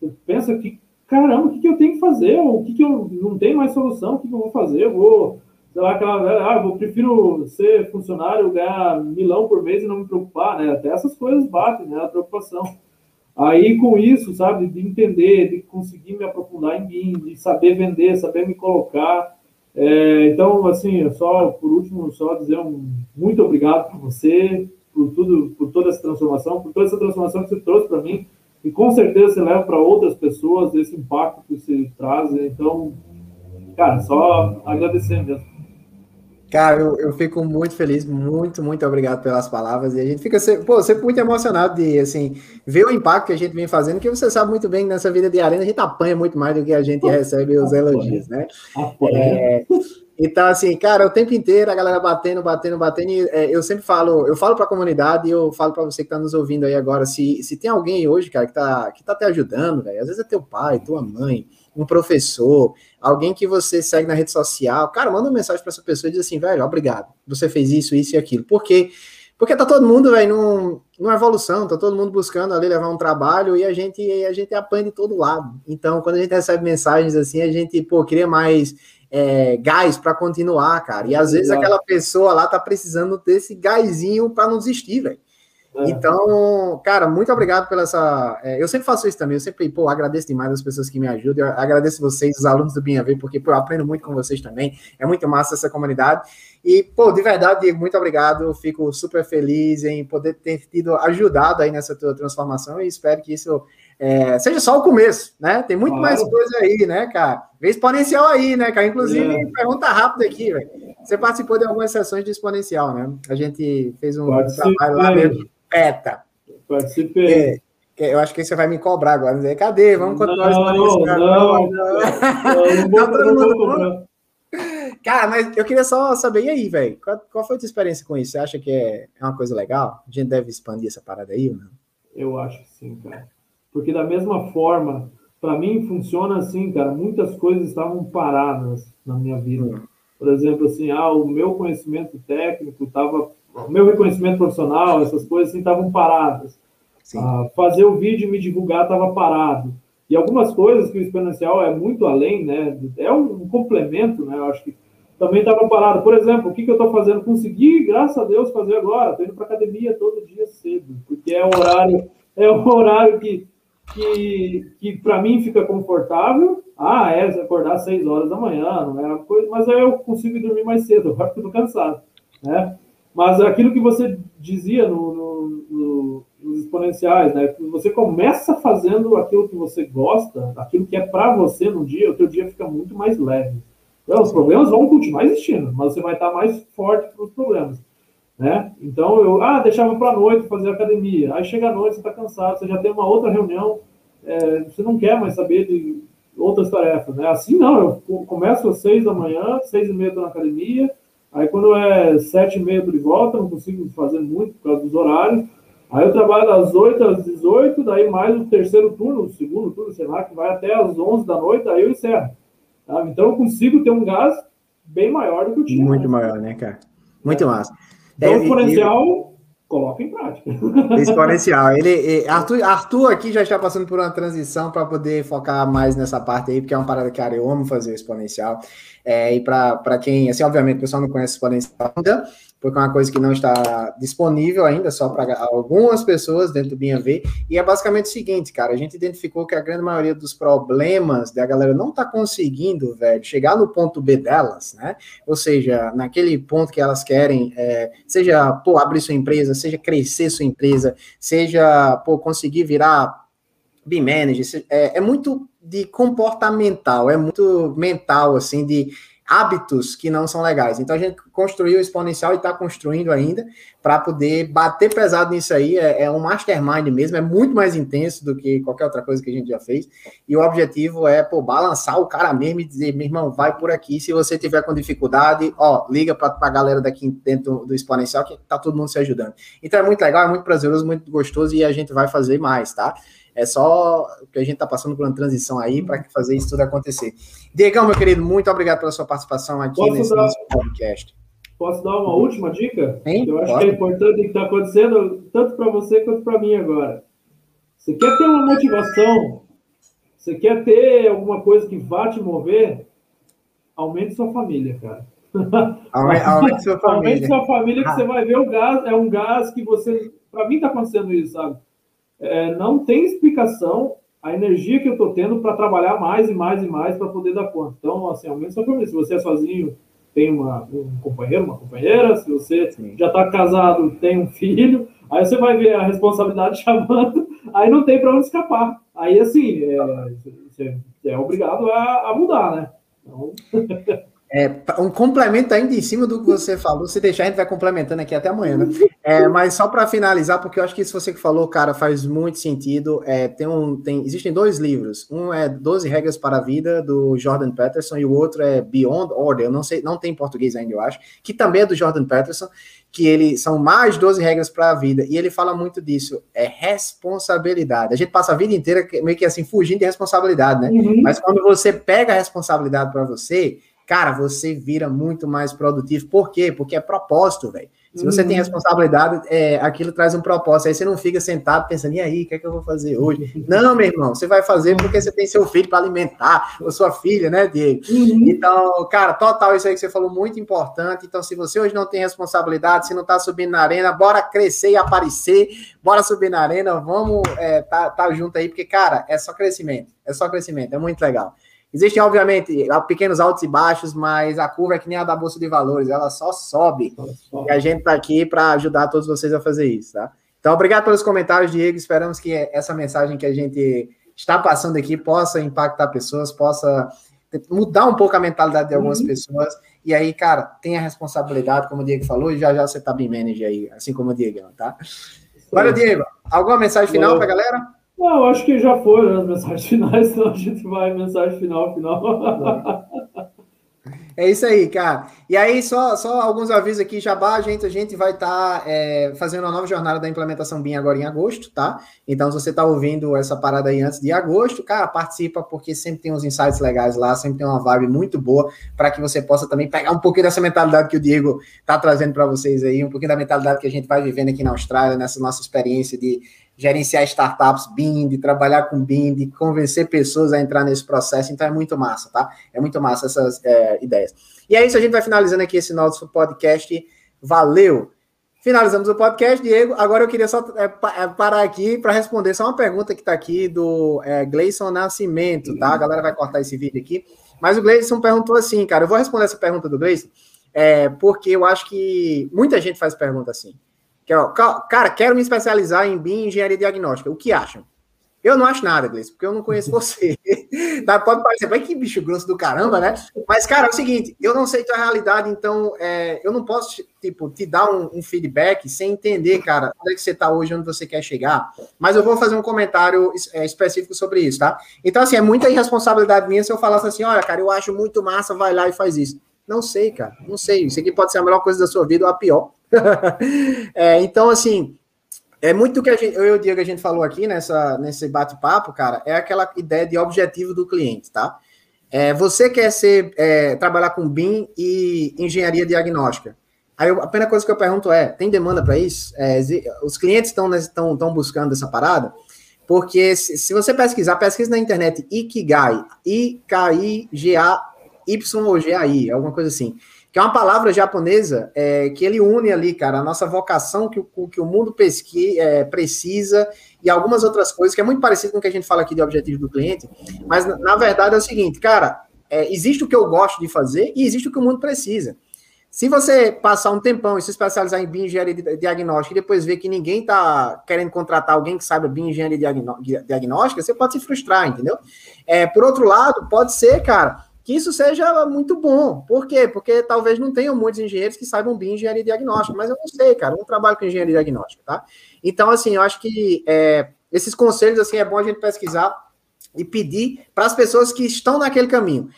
você pensa que, caramba, o que, que eu tenho que fazer? O que, que eu não tenho mais solução? O que, que eu vou fazer? Eu vou, sei lá, aquela, ah, eu prefiro ser funcionário, ganhar milão por mês e não me preocupar, né? Até essas coisas batem, né? A preocupação. Aí, com isso, sabe, de entender, de conseguir me aprofundar em mim, de saber vender, saber me colocar. É, então, assim, só por último, só dizer um muito obrigado para você, por tudo, por toda essa transformação, por toda essa transformação que você trouxe para mim. E com certeza você leva para outras pessoas esse impacto que você traz. Então, cara, só agradecer mesmo. Cara, eu, eu fico muito feliz, muito, muito obrigado pelas palavras. E a gente fica sempre, pô, sempre muito emocionado de assim, ver o impacto que a gente vem fazendo, que você sabe muito bem que nessa vida de arena a gente apanha muito mais do que a gente recebe os elogios, né? É, então, assim, cara, o tempo inteiro a galera batendo, batendo, batendo. E, é, eu sempre falo, eu falo para a comunidade e eu falo para você que está nos ouvindo aí agora, se, se tem alguém hoje, cara, que tá, que tá te ajudando, velho, às vezes é teu pai, tua mãe, um professor, alguém que você segue na rede social, cara, manda uma mensagem para essa pessoa e diz assim, velho, obrigado, você fez isso, isso e aquilo. Por quê? Porque tá todo mundo, velho, num, numa evolução, tá todo mundo buscando ali levar um trabalho e a gente, a gente apanha de todo lado. Então, quando a gente recebe mensagens assim, a gente, pô, queria mais é, gás para continuar, cara. E às vezes aquela pessoa lá tá precisando desse gásinho para não desistir, velho. É. Então, cara, muito obrigado pela essa. É, eu sempre faço isso também, eu sempre, pô, agradeço demais as pessoas que me ajudam, eu agradeço vocês, os alunos do Binha porque pô, eu aprendo muito com vocês também, é muito massa essa comunidade. E, pô, de verdade, muito obrigado, eu fico super feliz em poder ter tido ajudado aí nessa tua transformação e espero que isso é, seja só o começo, né? Tem muito claro. mais coisa aí, né, cara? Vê exponencial aí, né, cara? Inclusive, é. pergunta rápida aqui, velho. Você participou de algumas sessões de exponencial, né? A gente fez um Participei. trabalho lá mesmo. Beta. Participei. É, eu acho que você vai me cobrar agora. Dizer, Cadê? Vamos continuar não, exponencial. Não, não, não, não, não Cara, mas eu queria só saber, e aí, velho? Qual, qual, foi a tua experiência com isso? Você acha que é, é uma coisa legal? A gente deve expandir essa parada aí ou não? Eu acho que sim, cara. Porque da mesma forma, para mim funciona assim, cara, muitas coisas estavam paradas na minha vida. Hum. Por exemplo, assim, ah, o meu conhecimento técnico estava, o meu reconhecimento profissional, essas coisas assim estavam paradas. Ah, fazer o vídeo e me divulgar estava parado. E algumas coisas que o exponencial é muito além, né? É um, complemento, né? Eu acho que também estava parado. Por exemplo, o que, que eu estou fazendo? Consegui, graças a Deus, fazer agora. Estou indo para academia todo dia cedo, porque é o horário, é o horário que que, que para mim fica confortável. Ah, é, acordar às 6 horas da manhã, não é uma coisa, mas aí eu consigo dormir mais cedo, agora estou cansado, né? Mas aquilo que você dizia no, no, no, nos exponenciais, né? Você começa fazendo aquilo que você gosta, aquilo que é para você no dia, o teu dia fica muito mais leve. Então, os problemas vão continuar existindo, mas você vai estar mais forte para os problemas. Né? Então, eu ah, deixava para a noite fazer academia. Aí chega a noite, você está cansado, você já tem uma outra reunião, é, você não quer mais saber de outras tarefas. Né? Assim, não, eu começo às seis da manhã, seis e meia estou na academia, aí quando é sete e meia estou de volta, não consigo fazer muito por causa dos horários. Aí eu trabalho das 8 às 18, daí mais o terceiro turno, o segundo turno, sei lá, que vai até às 11 da noite, aí eu encerro. Tá? Então eu consigo ter um gás bem maior do que eu tinha. Muito maior, né, cara? Muito é. massa. Então, o exponencial, coloca em prática. Exponencial. Ele, Arthur, Arthur aqui já está passando por uma transição para poder focar mais nessa parte aí, porque é uma parada que, cara, eu amo fazer exponencial. É, e para quem, assim, obviamente, o pessoal não conhece exponencial ainda, porque é uma coisa que não está disponível ainda, só para algumas pessoas dentro do BNV. E é basicamente o seguinte, cara, a gente identificou que a grande maioria dos problemas da galera não está conseguindo, velho, chegar no ponto B delas, né? Ou seja, naquele ponto que elas querem, é, seja, pô, abrir sua empresa, seja crescer sua empresa, seja, pô, conseguir virar B-manager, é, é muito de comportamental, é muito mental, assim, de hábitos que não são legais. Então a gente construiu o exponencial e está construindo ainda para poder bater pesado nisso aí. É, é, um mastermind mesmo, é muito mais intenso do que qualquer outra coisa que a gente já fez. E o objetivo é pô, balançar o cara mesmo e dizer, meu irmão, vai por aqui. Se você tiver com dificuldade, ó, liga para a galera daqui dentro do exponencial que tá todo mundo se ajudando. Então é muito legal, é muito prazeroso, muito gostoso e a gente vai fazer mais, tá? É só que a gente está passando por uma transição aí para fazer isso tudo acontecer. Diegão, meu querido, muito obrigado pela sua participação aqui posso nesse dar, podcast. Posso dar uma última dica? Hein? Eu acho Pode. que é importante o que está acontecendo, tanto para você quanto para mim agora. Você quer ter uma motivação? Você quer ter alguma coisa que vá te mover? Aumente sua família, cara. Aumente, aumente sua família. Aumente sua família que ah. você vai ver o gás. É um gás que você. Para mim está acontecendo isso, sabe? É, não tem explicação a energia que eu estou tendo para trabalhar mais e mais e mais para poder dar conta. Então, assim, ao menos só Se você é sozinho, tem uma, um companheiro, uma companheira. Se você Sim. já está casado, tem um filho. Aí você vai ver a responsabilidade chamando. Aí não tem para onde escapar. Aí, assim, é, você é obrigado a, a mudar, né? Então... É, um complemento ainda em cima do que você falou, se deixar, a gente vai complementando aqui até amanhã, né? É, mas só para finalizar, porque eu acho que isso você que falou, cara, faz muito sentido. É, tem um, tem, existem dois livros. Um é 12 Regras para a Vida, do Jordan Peterson, e o outro é Beyond Order. Eu não sei, não tem em português ainda, eu acho, que também é do Jordan Peterson, que ele são mais 12 regras para a vida. E ele fala muito disso. É responsabilidade. A gente passa a vida inteira meio que assim, fugindo de responsabilidade, né? Uhum. Mas quando você pega a responsabilidade para você cara, você vira muito mais produtivo. Por quê? Porque é propósito, velho. Se você uhum. tem responsabilidade, é, aquilo traz um propósito. Aí você não fica sentado pensando, e aí, o que é que eu vou fazer hoje? Não, meu irmão, você vai fazer porque você tem seu filho para alimentar, ou sua filha, né, Diego? Uhum. Então, cara, total, isso aí que você falou, muito importante. Então, se você hoje não tem responsabilidade, se não tá subindo na arena, bora crescer e aparecer, bora subir na arena, vamos é, tá, tá junto aí, porque, cara, é só crescimento, é só crescimento, é muito legal. Existem, obviamente, pequenos altos e baixos, mas a curva é que nem a da Bolsa de Valores, ela só sobe. E a gente está aqui para ajudar todos vocês a fazer isso, tá? Então, obrigado pelos comentários, Diego. Esperamos que essa mensagem que a gente está passando aqui possa impactar pessoas, possa mudar um pouco a mentalidade de algumas uhum. pessoas. E aí, cara, tenha responsabilidade, como o Diego falou, e já já você tá bem manager aí, assim como o Diego, tá? Agora, Diego, alguma mensagem final para a galera? Não, acho que já foram as mensagens finais, então a gente vai mensagem final, final. É isso aí, cara. E aí, só, só alguns avisos aqui, Jabá, a gente, a gente vai estar tá, é, fazendo uma nova jornada da implementação BIM agora em agosto, tá? Então, se você está ouvindo essa parada aí antes de agosto, cara, participa, porque sempre tem uns insights legais lá, sempre tem uma vibe muito boa, para que você possa também pegar um pouquinho dessa mentalidade que o Diego está trazendo para vocês aí, um pouquinho da mentalidade que a gente vai vivendo aqui na Austrália, nessa nossa experiência de gerenciar startups BIM, de trabalhar com BIM, de convencer pessoas a entrar nesse processo. Então é muito massa, tá? É muito massa essas é, ideias. E é isso, a gente vai finalizando aqui esse nosso podcast. Valeu! Finalizamos o podcast, Diego. Agora eu queria só é, é parar aqui para responder só uma pergunta que está aqui do é, Gleison Nascimento, tá? A galera vai cortar esse vídeo aqui. Mas o Gleison perguntou assim, cara. Eu vou responder essa pergunta do Gleison, é, porque eu acho que muita gente faz pergunta assim. Que, ó, cara, quero me especializar em BIM engenharia diagnóstica. O que acham? Eu não acho nada, Gleice, porque eu não conheço você. tá, pode parecer, vai que bicho grosso do caramba, né? Mas, cara, é o seguinte, eu não sei tua realidade, então é, eu não posso, tipo, te dar um, um, feedback sem entender, cara, onde é que você tá hoje, onde você quer chegar. Mas eu vou fazer um comentário é, específico sobre isso, tá? Então, assim, é muita irresponsabilidade minha se eu falasse assim, olha, cara, eu acho muito massa, vai lá e faz isso. Não sei, cara, não sei. Isso aqui pode ser a melhor coisa da sua vida ou a pior. é, então, assim, é muito do que gente, eu e o Diego a gente falou aqui nessa, nesse bate-papo, cara, é aquela ideia de objetivo do cliente, tá? É, você quer ser, é, trabalhar com BIM e engenharia diagnóstica. Aí eu, a primeira coisa que eu pergunto é: tem demanda para isso? É, os clientes estão buscando essa parada? Porque se, se, você pesquisar, pesquisa na internet Ikigai, I-K-I-G-A-Y ou G-A-I, alguma coisa assim que é uma palavra japonesa é, que ele une ali, cara, a nossa vocação que o, que o mundo pesqui, é, precisa e algumas outras coisas, que é muito parecido com o que a gente fala aqui de objetivo do cliente, mas na, na verdade é o seguinte, cara, é, existe o que eu gosto de fazer e existe o que o mundo precisa. Se você passar um tempão e se especializar em bioengenharia diagnóstica e depois ver que ninguém está querendo contratar alguém que saiba bioengenharia diagnóstica, você pode se frustrar, entendeu? É, por outro lado, pode ser, cara, que isso seja muito bom. Por quê? Porque talvez não tenham muitos engenheiros que saibam bem engenharia diagnóstica, mas eu não sei, cara, eu não trabalho com engenharia diagnóstica, tá? Então, assim, eu acho que é, esses conselhos, assim, é bom a gente pesquisar e pedir para as pessoas que estão naquele caminho.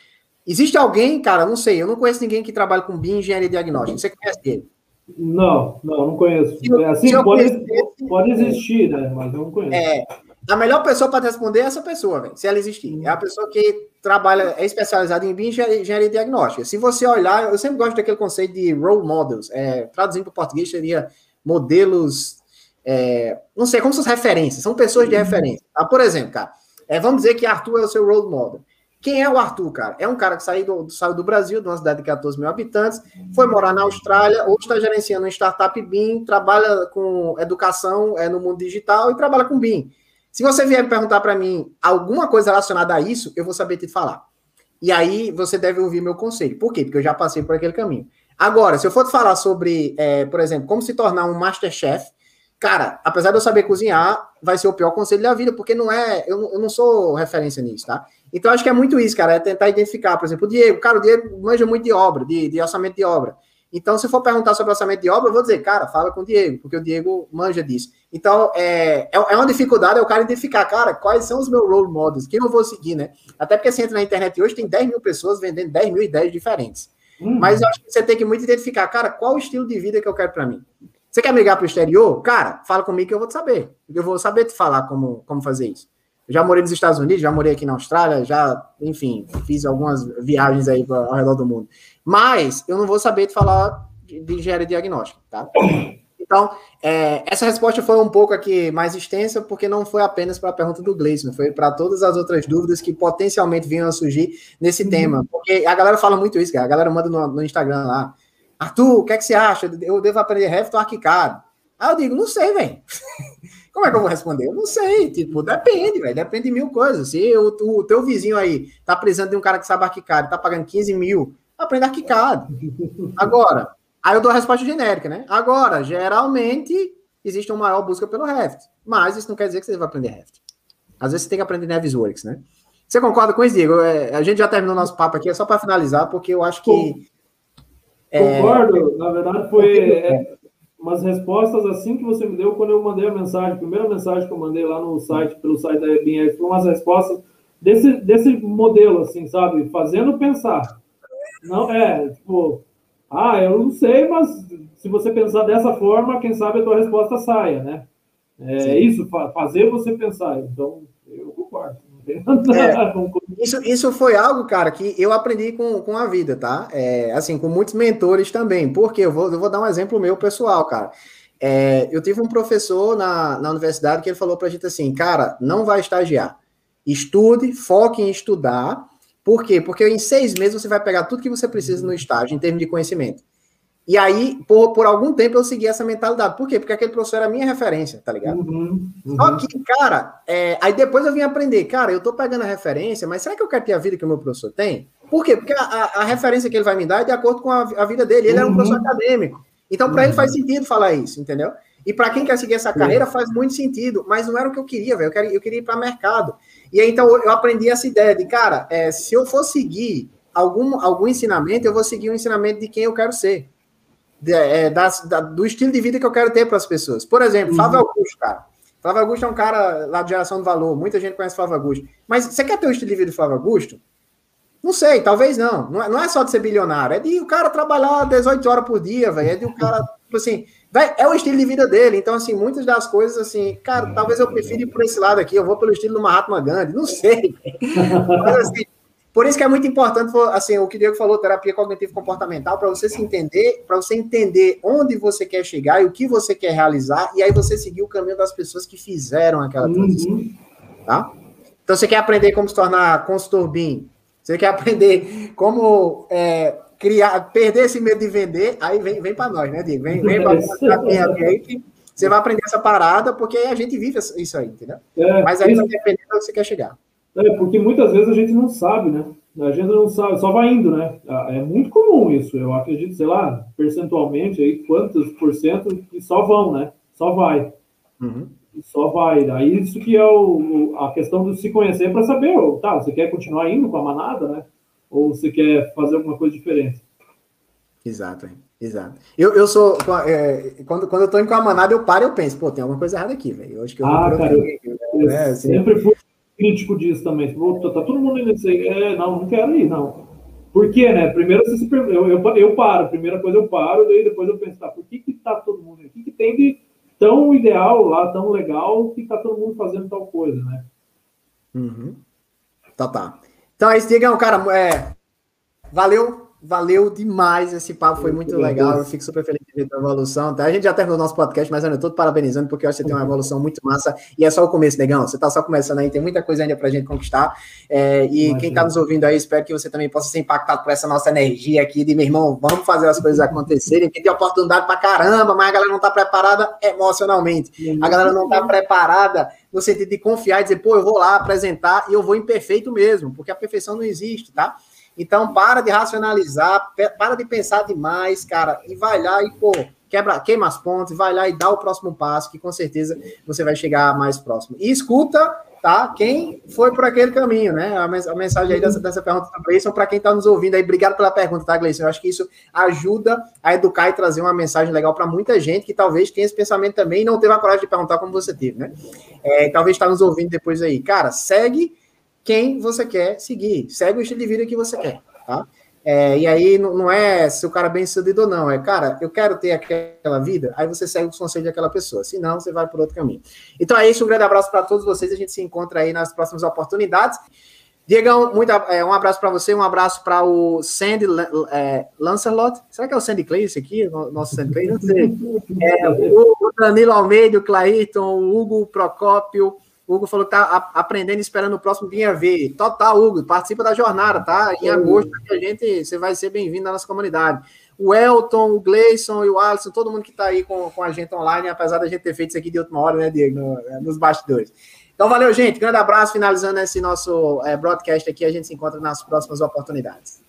Existe alguém, cara, não sei, eu não conheço ninguém que trabalha com BIM engenharia diagnóstica. Você conhece ele? Não, não, não conheço. Se, assim, pode, conhecesse, pode existir, né? Mas eu não conheço. É, a melhor pessoa para responder é essa pessoa, se ela existir. É a pessoa que trabalha, é especializada em engenharia diagnóstica. Se você olhar, eu sempre gosto daquele conceito de role models. É, traduzindo para o português, seria modelos. É, não sei, como são referências, são pessoas de referência. Tá? Por exemplo, cara, é, vamos dizer que Arthur é o seu role model. Quem é o Arthur, cara? É um cara que saiu do, saiu do Brasil, de uma cidade de 14 mil habitantes, foi morar na Austrália, hoje está gerenciando uma startup BIM, trabalha com educação é, no mundo digital e trabalha com BIM. Se você vier perguntar para mim alguma coisa relacionada a isso, eu vou saber te falar. E aí você deve ouvir meu conselho. Por quê? Porque eu já passei por aquele caminho. Agora, se eu for te falar sobre, é, por exemplo, como se tornar um Masterchef, cara, apesar de eu saber cozinhar, vai ser o pior conselho da vida, porque não é, eu, eu não sou referência nisso, tá? Então acho que é muito isso, cara, é tentar identificar, por exemplo, o Diego, cara, o Diego manja muito de obra, de, de orçamento de obra. Então, se for perguntar sobre orçamento de obra, eu vou dizer, cara, fala com o Diego, porque o Diego manja disso. Então, é, é, é uma dificuldade é o cara identificar, cara, quais são os meus role models, quem eu vou seguir, né? Até porque você entra na internet hoje, tem 10 mil pessoas vendendo 10 mil ideias diferentes. Uhum. Mas eu acho que você tem que muito identificar, cara, qual o estilo de vida que eu quero para mim. Você quer migrar para o exterior? Cara, fala comigo que eu vou te saber. Eu vou saber te falar como, como fazer isso. Já morei nos Estados Unidos, já morei aqui na Austrália, já, enfim, fiz algumas viagens aí ao redor do mundo. Mas eu não vou saber te falar de engenharia diagnóstica, tá? Então, é, essa resposta foi um pouco aqui mais extensa, porque não foi apenas para a pergunta do Gleison, foi para todas as outras dúvidas que potencialmente vinham a surgir nesse uhum. tema. Porque a galera fala muito isso, cara. A galera manda no, no Instagram lá. Arthur, o que é que você acha? Eu devo aprender Revit ou Arquicad? Aí eu digo, não sei, velho. Como é que eu vou responder? Eu não sei. Tipo, depende, velho. Depende de mil coisas. Se o, o, teu vizinho aí tá precisando de um cara que sabe Arquicad, tá pagando 15 mil, aprenda Arquicad. Agora, Aí eu dou a resposta genérica, né? Agora, geralmente, existe uma maior busca pelo Revit. Mas isso não quer dizer que você vai aprender Revit. Às vezes você tem que aprender Navisworks, né? Você concorda com isso, Diego? É, a gente já terminou nosso papo aqui, é só para finalizar, porque eu acho que. É, Concordo, na verdade foi é, umas respostas assim que você me deu quando eu mandei a mensagem, a primeira mensagem que eu mandei lá no site, pelo site da EBS, foram umas respostas desse, desse modelo, assim, sabe? Fazendo pensar. Não, é, tipo, ah, eu não sei, mas se você pensar dessa forma, quem sabe a tua resposta saia, né? É Sim. isso, fazer você pensar. Então, eu concordo. É, isso, isso foi algo, cara, que eu aprendi com, com a vida, tá? É, assim, com muitos mentores também. Porque eu vou, eu vou dar um exemplo meu pessoal, cara. É, eu tive um professor na, na universidade que ele falou pra gente assim, cara, não vai estagiar. Estude, foque em estudar por quê? Porque em seis meses você vai pegar tudo que você precisa no estágio, em termos de conhecimento. E aí, por, por algum tempo, eu segui essa mentalidade. Por quê? Porque aquele professor era a minha referência, tá ligado? Uhum, uhum. Só que, cara, é, aí depois eu vim aprender, cara, eu tô pegando a referência, mas será que eu quero ter a vida que o meu professor tem? Por quê? Porque a, a, a referência que ele vai me dar é de acordo com a, a vida dele. Ele uhum. era um professor acadêmico. Então, para ele faz uhum. sentido falar isso, entendeu? E para quem quer seguir essa carreira, faz muito sentido, mas não era o que eu queria, velho. Eu queria, eu queria ir para mercado. E aí, então, eu aprendi essa ideia de, cara, é, se eu for seguir algum, algum ensinamento, eu vou seguir o ensinamento de quem eu quero ser. É, das, da, do estilo de vida que eu quero ter para as pessoas. Por exemplo, uhum. Flávio Augusto, cara. Flávio Augusto é um cara lá de geração do valor, muita gente conhece Flávio Augusto. Mas você quer ter o estilo de vida do Flávio Augusto? Não sei, talvez não. Não é, não é só de ser bilionário, é de o cara trabalhar 18 horas por dia, velho. É de o cara, tipo assim, véio, é o estilo de vida dele. Então, assim, muitas das coisas, assim, cara, talvez eu prefira ir por esse lado aqui, eu vou pelo estilo do Mahatma Gandhi, não sei. Mas, assim, por isso que é muito importante, assim, o que o Diego falou, terapia cognitivo comportamental, para você se entender, para você entender onde você quer chegar e o que você quer realizar, e aí você seguir o caminho das pessoas que fizeram aquela uhum. transição, uhum. tá? Então, você quer aprender como se tornar consultor BIM, você quer aprender como é, criar, perder esse medo de vender, aí vem, vem para nós, né, Diego? Vem, vem para gente, você vai aprender essa parada, porque a gente vive isso aí, entendeu? É, Mas aí você depende de onde você quer chegar. É, porque muitas vezes a gente não sabe, né? A gente não sabe, só vai indo, né? Ah, é muito comum isso. Eu acredito, sei lá, percentualmente aí, quantos por cento que só vão, né? Só vai. Uhum. Só vai. Aí isso que é o, a questão de se conhecer para saber, tá, você quer continuar indo com a manada, né? Ou você quer fazer alguma coisa diferente. Exato, exato. Eu, eu sou. É, quando, quando eu tô indo com a manada, eu paro e eu penso, pô, tem alguma coisa errada aqui, velho. Eu acho que eu ah, cara, eu, eu né? assim, sempre fui crítico disso também. Tá, tá todo mundo indo aí. É, não, não quero ir, não. Por quê, né? Primeiro você se pergunta, eu, eu, eu, paro, primeira coisa eu paro, daí depois eu penso, tá, por que que tá todo mundo? O que, que tem de tão ideal lá, tão legal, que tá todo mundo fazendo tal coisa, né? Uhum. Tá, tá. Então é isso, Diegão, cara, é, valeu Valeu demais esse papo, foi muito, muito legal. Eu fico super feliz de ver a evolução. Tá? A gente já terminou o nosso podcast, mas eu estou parabenizando, porque eu acho que você tem uma evolução muito massa. E é só o começo, negão. Você está só começando aí, tem muita coisa ainda para a gente conquistar. É, e Imagina. quem está nos ouvindo aí, espero que você também possa ser impactado por essa nossa energia aqui de, meu irmão, vamos fazer as coisas acontecerem. Tem oportunidade para caramba, mas a galera não está preparada emocionalmente. A galera não está preparada no sentido de confiar e dizer, pô, eu vou lá apresentar e eu vou imperfeito mesmo, porque a perfeição não existe, tá? Então, para de racionalizar, para de pensar demais, cara, e vai lá e, pô, quebra, queima as pontes, vai lá e dá o próximo passo, que com certeza você vai chegar mais próximo. E escuta, tá? Quem foi por aquele caminho, né? A, mensagem aí dessa, dessa pergunta da Gleison, para quem está nos ouvindo aí, obrigado pela pergunta, tá, Gleison? Eu acho que isso ajuda a educar e trazer uma mensagem legal para muita gente que talvez tenha esse pensamento também e não teve a coragem de perguntar como você teve, né? É, talvez está nos ouvindo depois aí. Cara, segue quem você quer seguir. Segue o estilo de vida que você quer, tá? É, e aí não, é se o cara é bem sucedido ou não, é, cara, eu quero ter aquela vida, aí você segue os conselhos daquela pessoa, senão você vai por outro caminho. Então é isso, um grande abraço para todos vocês, a gente se encontra aí nas próximas oportunidades. Diegão, muito, é, um abraço para você, um abraço para o Sandy é, Lancelot. Será que é o Sandy Clay esse aqui? Nosso Sandy Clay? Não sei. É, o Danilo Almeida, o Clairton, o Hugo Procópio, Hugo falou que tá aprendendo e esperando o próximo Vinha Ver. Total, Hugo, participa da jornada, tá? Em agosto a gente, você vai ser bem-vindo na nossa comunidade. O Elton, o Gleison e o Alisson, todo mundo que está aí com, com a gente online, apesar da gente ter feito isso aqui de última hora, né, Diego, no, é, nos bastidores. Então, valeu, gente. Grande abraço. Finalizando esse nosso é, broadcast aqui, a gente se encontra nas próximas oportunidades.